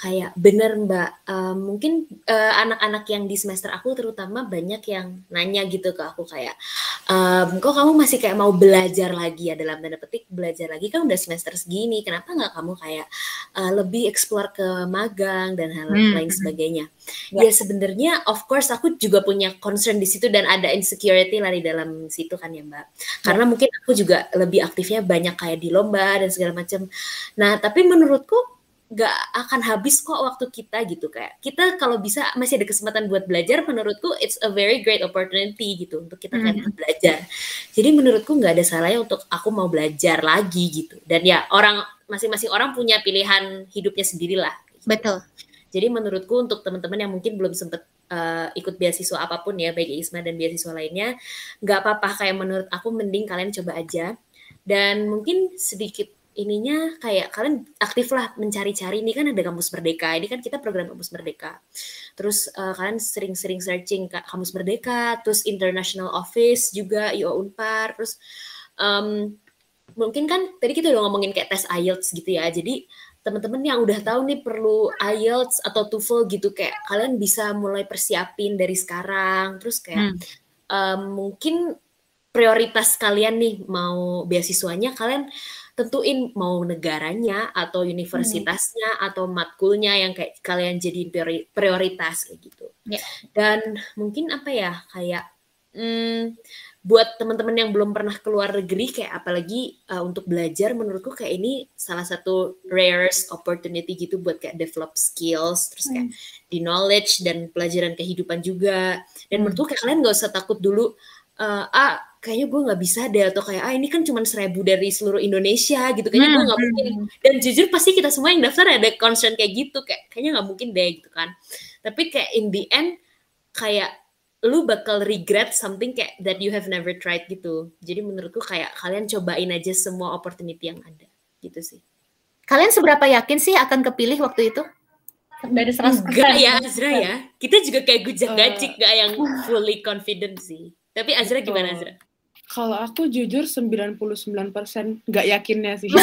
kayak bener Mbak, uh, mungkin uh, anak-anak yang di semester aku terutama banyak yang nanya gitu ke aku kayak, um, kok kamu masih kayak mau belajar lagi ya dalam tanda petik belajar lagi kan udah semester segini, kenapa nggak kamu kayak uh, lebih explore ke magang dan hal hmm. lain sebagainya? Ya, ya sebenarnya of course aku juga punya concern di situ dan ada insecurity lah di dalam situ kan ya Mbak, karena ya. mungkin aku juga lebih aktifnya banyak kayak di lomba dan segala macam. Nah tapi menurutku nggak akan habis kok waktu kita gitu kayak kita kalau bisa masih ada kesempatan buat belajar menurutku it's a very great opportunity gitu untuk kita kan mm-hmm. belajar. Jadi menurutku nggak ada salahnya untuk aku mau belajar lagi gitu. Dan ya orang masing-masing orang punya pilihan hidupnya sendirilah. Gitu. betul. Jadi menurutku untuk teman-teman yang mungkin belum sempet uh, ikut beasiswa apa pun ya baik ISMA dan beasiswa lainnya nggak apa-apa. Kayak menurut aku mending kalian coba aja. Dan mungkin sedikit ininya kayak kalian aktif lah mencari-cari. Ini kan ada kampus merdeka ini kan kita program kampus merdeka. Terus uh, kalian sering-sering searching kampus merdeka terus international office juga IO Unpar terus um, mungkin kan tadi kita udah ngomongin kayak tes IELTS gitu ya. Jadi teman-teman yang udah tahu nih perlu IELTS atau TOEFL gitu kayak kalian bisa mulai persiapin dari sekarang. Terus kayak hmm. um, mungkin prioritas kalian nih mau beasiswanya kalian tentuin mau negaranya atau universitasnya hmm. atau matkulnya yang kayak kalian jadi prioritas kayak gitu. Yeah. Dan mungkin apa ya kayak hmm, buat teman-teman yang belum pernah keluar negeri kayak apalagi uh, untuk belajar menurutku kayak ini salah satu rarest opportunity gitu buat kayak develop skills terus kayak hmm. di knowledge dan pelajaran kehidupan juga dan hmm. menurutku kayak kalian gak usah takut dulu uh, ah kayaknya gue nggak bisa deh atau kayak ah ini kan cuma seribu dari seluruh Indonesia gitu kayaknya hmm. gue nggak mungkin dan jujur pasti kita semua yang daftar ada concern kayak gitu kayak kayaknya nggak mungkin deh gitu kan tapi kayak in the end kayak lu bakal regret something kayak that you have never tried gitu. Jadi menurutku kayak kalian cobain aja semua opportunity yang ada gitu sih. Kalian seberapa yakin sih akan kepilih waktu itu? Dari 100% Enggak ya Azra ya. Kita juga kayak gujak gacik uh, gak yang fully confident sih. Tapi Azra gimana Azra? Kalau aku jujur 99% nggak yakinnya sih.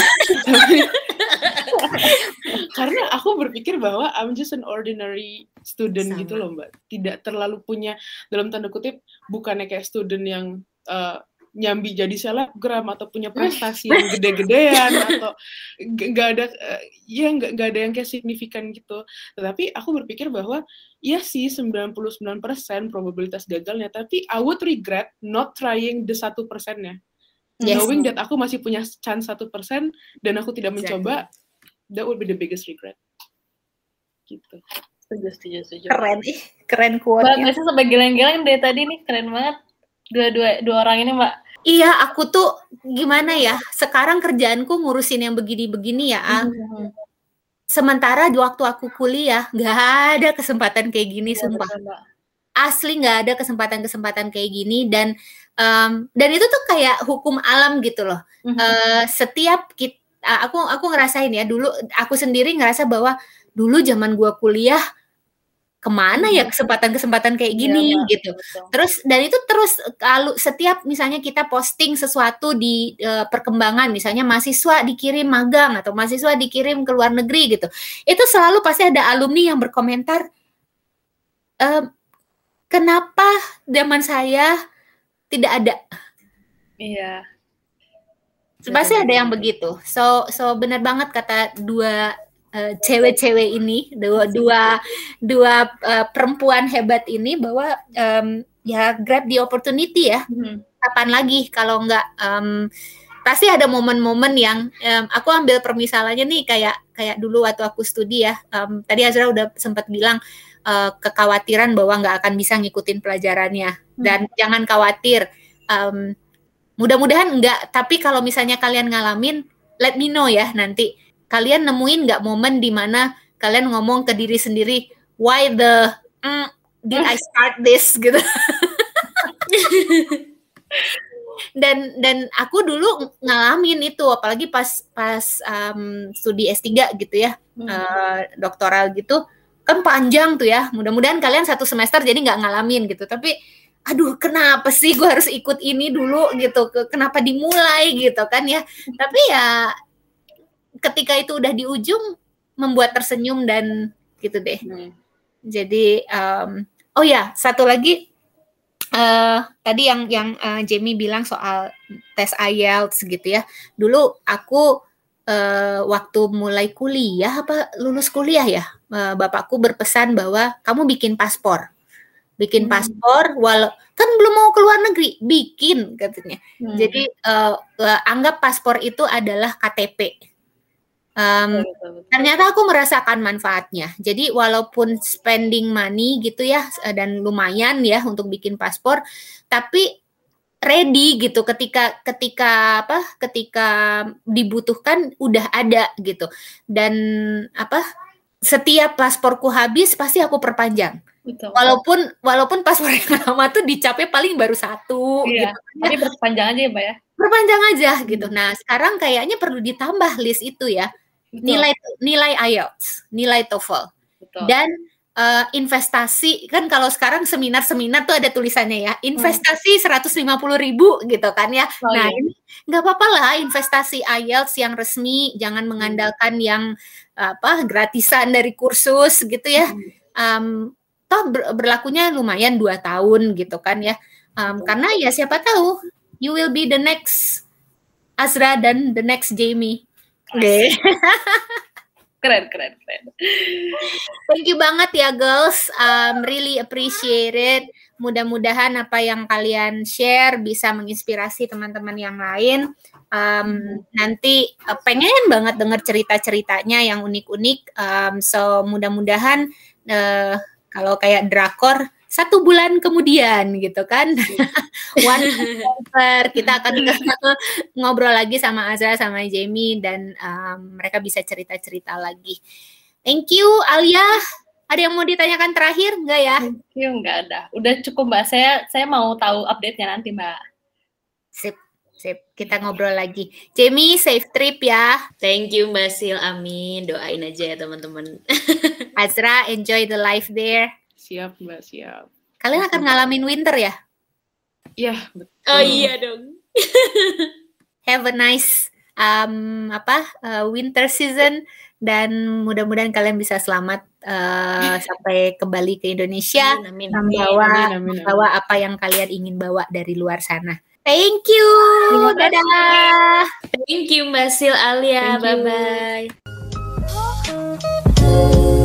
karena aku berpikir bahwa I'm just an ordinary student Sama. gitu loh mbak tidak terlalu punya dalam tanda kutip bukannya kayak student yang uh, nyambi jadi selebgram atau punya prestasi yang gede-gedean atau nggak ada uh, ya nggak ada yang kayak signifikan gitu. Tetapi aku berpikir bahwa ya sih 99% probabilitas gagalnya. Tapi I would regret not trying the satu persennya. Yes. knowing that aku masih punya chance satu persen dan aku tidak mencoba that would be the biggest regret. Gitu. Setuju setuju setuju. Keren. Ih keren kuat mbak sih sampai geleng-geleng deh tadi nih. Keren banget. Dua dua dua orang ini mbak iya aku tuh gimana ya sekarang kerjaanku ngurusin yang begini-begini ya mm -hmm. sementara di waktu aku kuliah nggak ada kesempatan kayak gini ya, sumpah betul, asli nggak ada kesempatan-kesempatan kayak gini dan um, dan itu tuh kayak hukum alam gitu loh mm -hmm. uh, setiap kita aku aku ngerasain ya dulu aku sendiri ngerasa bahwa dulu zaman gua kuliah ke mana ya hmm. kesempatan-kesempatan kayak iya, gini ya, gitu. Betul. Terus dan itu terus kalau setiap misalnya kita posting sesuatu di uh, perkembangan, misalnya mahasiswa dikirim magang atau mahasiswa dikirim ke luar negeri gitu, itu selalu pasti ada alumni yang berkomentar, e, kenapa zaman saya tidak ada? Iya pasti ada yang begitu. So so benar banget kata dua uh, cewek-cewek ini, dua dua dua uh, perempuan hebat ini bahwa um, ya grab the opportunity ya. Hmm. Kapan lagi kalau nggak um, pasti ada momen-momen yang um, aku ambil permisalannya nih kayak kayak dulu waktu aku studi ya. Um, tadi Azra udah sempat bilang uh, kekhawatiran bahwa nggak akan bisa ngikutin pelajarannya dan hmm. jangan khawatir. Um, Mudah-mudahan enggak, tapi kalau misalnya kalian ngalamin, let me know ya nanti. Kalian nemuin nggak momen di mana kalian ngomong ke diri sendiri, why the mm, did I start this? gitu. dan dan aku dulu ngalamin itu apalagi pas pas um, studi S3 gitu ya hmm. uh, doktoral gitu. Kan panjang tuh ya mudah-mudahan kalian satu semester jadi nggak ngalamin gitu. Tapi aduh kenapa sih gue harus ikut ini dulu? gitu kenapa dimulai? gitu kan ya. Tapi ya ketika itu udah di ujung membuat tersenyum dan gitu deh hmm. jadi um, oh ya satu lagi uh, tadi yang yang uh, Jamie bilang soal tes IELTS gitu ya dulu aku uh, waktu mulai kuliah apa lulus kuliah ya uh, bapakku berpesan bahwa kamu bikin paspor bikin hmm. paspor walau kan belum mau ke luar negeri bikin katanya hmm. jadi uh, uh, anggap paspor itu adalah KTP um, ternyata aku merasakan manfaatnya jadi walaupun spending money gitu ya eh, dan lumayan ya untuk bikin paspor tapi ready gitu ketika ketika apa ketika dibutuhkan udah ada gitu dan apa setiap pasporku habis pasti aku perpanjang Betul. Walaupun walaupun pas mereka lama tuh dicapai paling baru satu iya, gitu. Tapi perpanjang aja ya, Mbak ya. Perpanjang aja hmm. gitu. Nah, sekarang kayaknya perlu ditambah list itu ya. Betul. Nilai nilai IELTS, nilai TOEFL. Betul. Dan uh, investasi kan kalau sekarang seminar-seminar tuh ada tulisannya ya investasi lima puluh ribu gitu kan ya oh, nah iya. ini nggak apa-apa lah investasi IELTS yang resmi jangan hmm. mengandalkan yang apa gratisan dari kursus gitu ya um, toh berlakunya lumayan dua tahun gitu kan ya um, karena ya siapa tahu you will be the next Azra dan the next Jamie Oke. Okay. keren keren keren. Thank you banget ya girls. Um, really appreciate it. Mudah-mudahan apa yang kalian share bisa menginspirasi teman-teman yang lain. Um, nanti uh, pengen banget denger cerita-ceritanya yang unik-unik. Um, so mudah-mudahan uh, kalau kayak drakor satu bulan kemudian gitu kan. One over kita akan ngobrol lagi sama Azra sama Jamie dan um, mereka bisa cerita-cerita lagi. Thank you Alia. Ada yang mau ditanyakan terakhir? Enggak ya? Thank you enggak ada. Udah cukup mbak. Saya saya mau tahu update nya nanti mbak. Sip sip. Kita ngobrol lagi. Jamie safe trip ya. Thank you Mbak Sil. Amin. Doain aja ya teman-teman. Azra enjoy the life there Siap, Mbak, siap. Kalian akan ngalamin winter ya? Iya, betul. Oh iya dong. Have a nice um, apa uh, winter season dan mudah-mudahan kalian bisa selamat uh, sampai kembali ke Indonesia amin, amin, membawa amin, amin, membawa apa yang kalian ingin bawa dari luar sana. Thank you. Dadah. Thank you Mbak Sil Alia. Bye bye.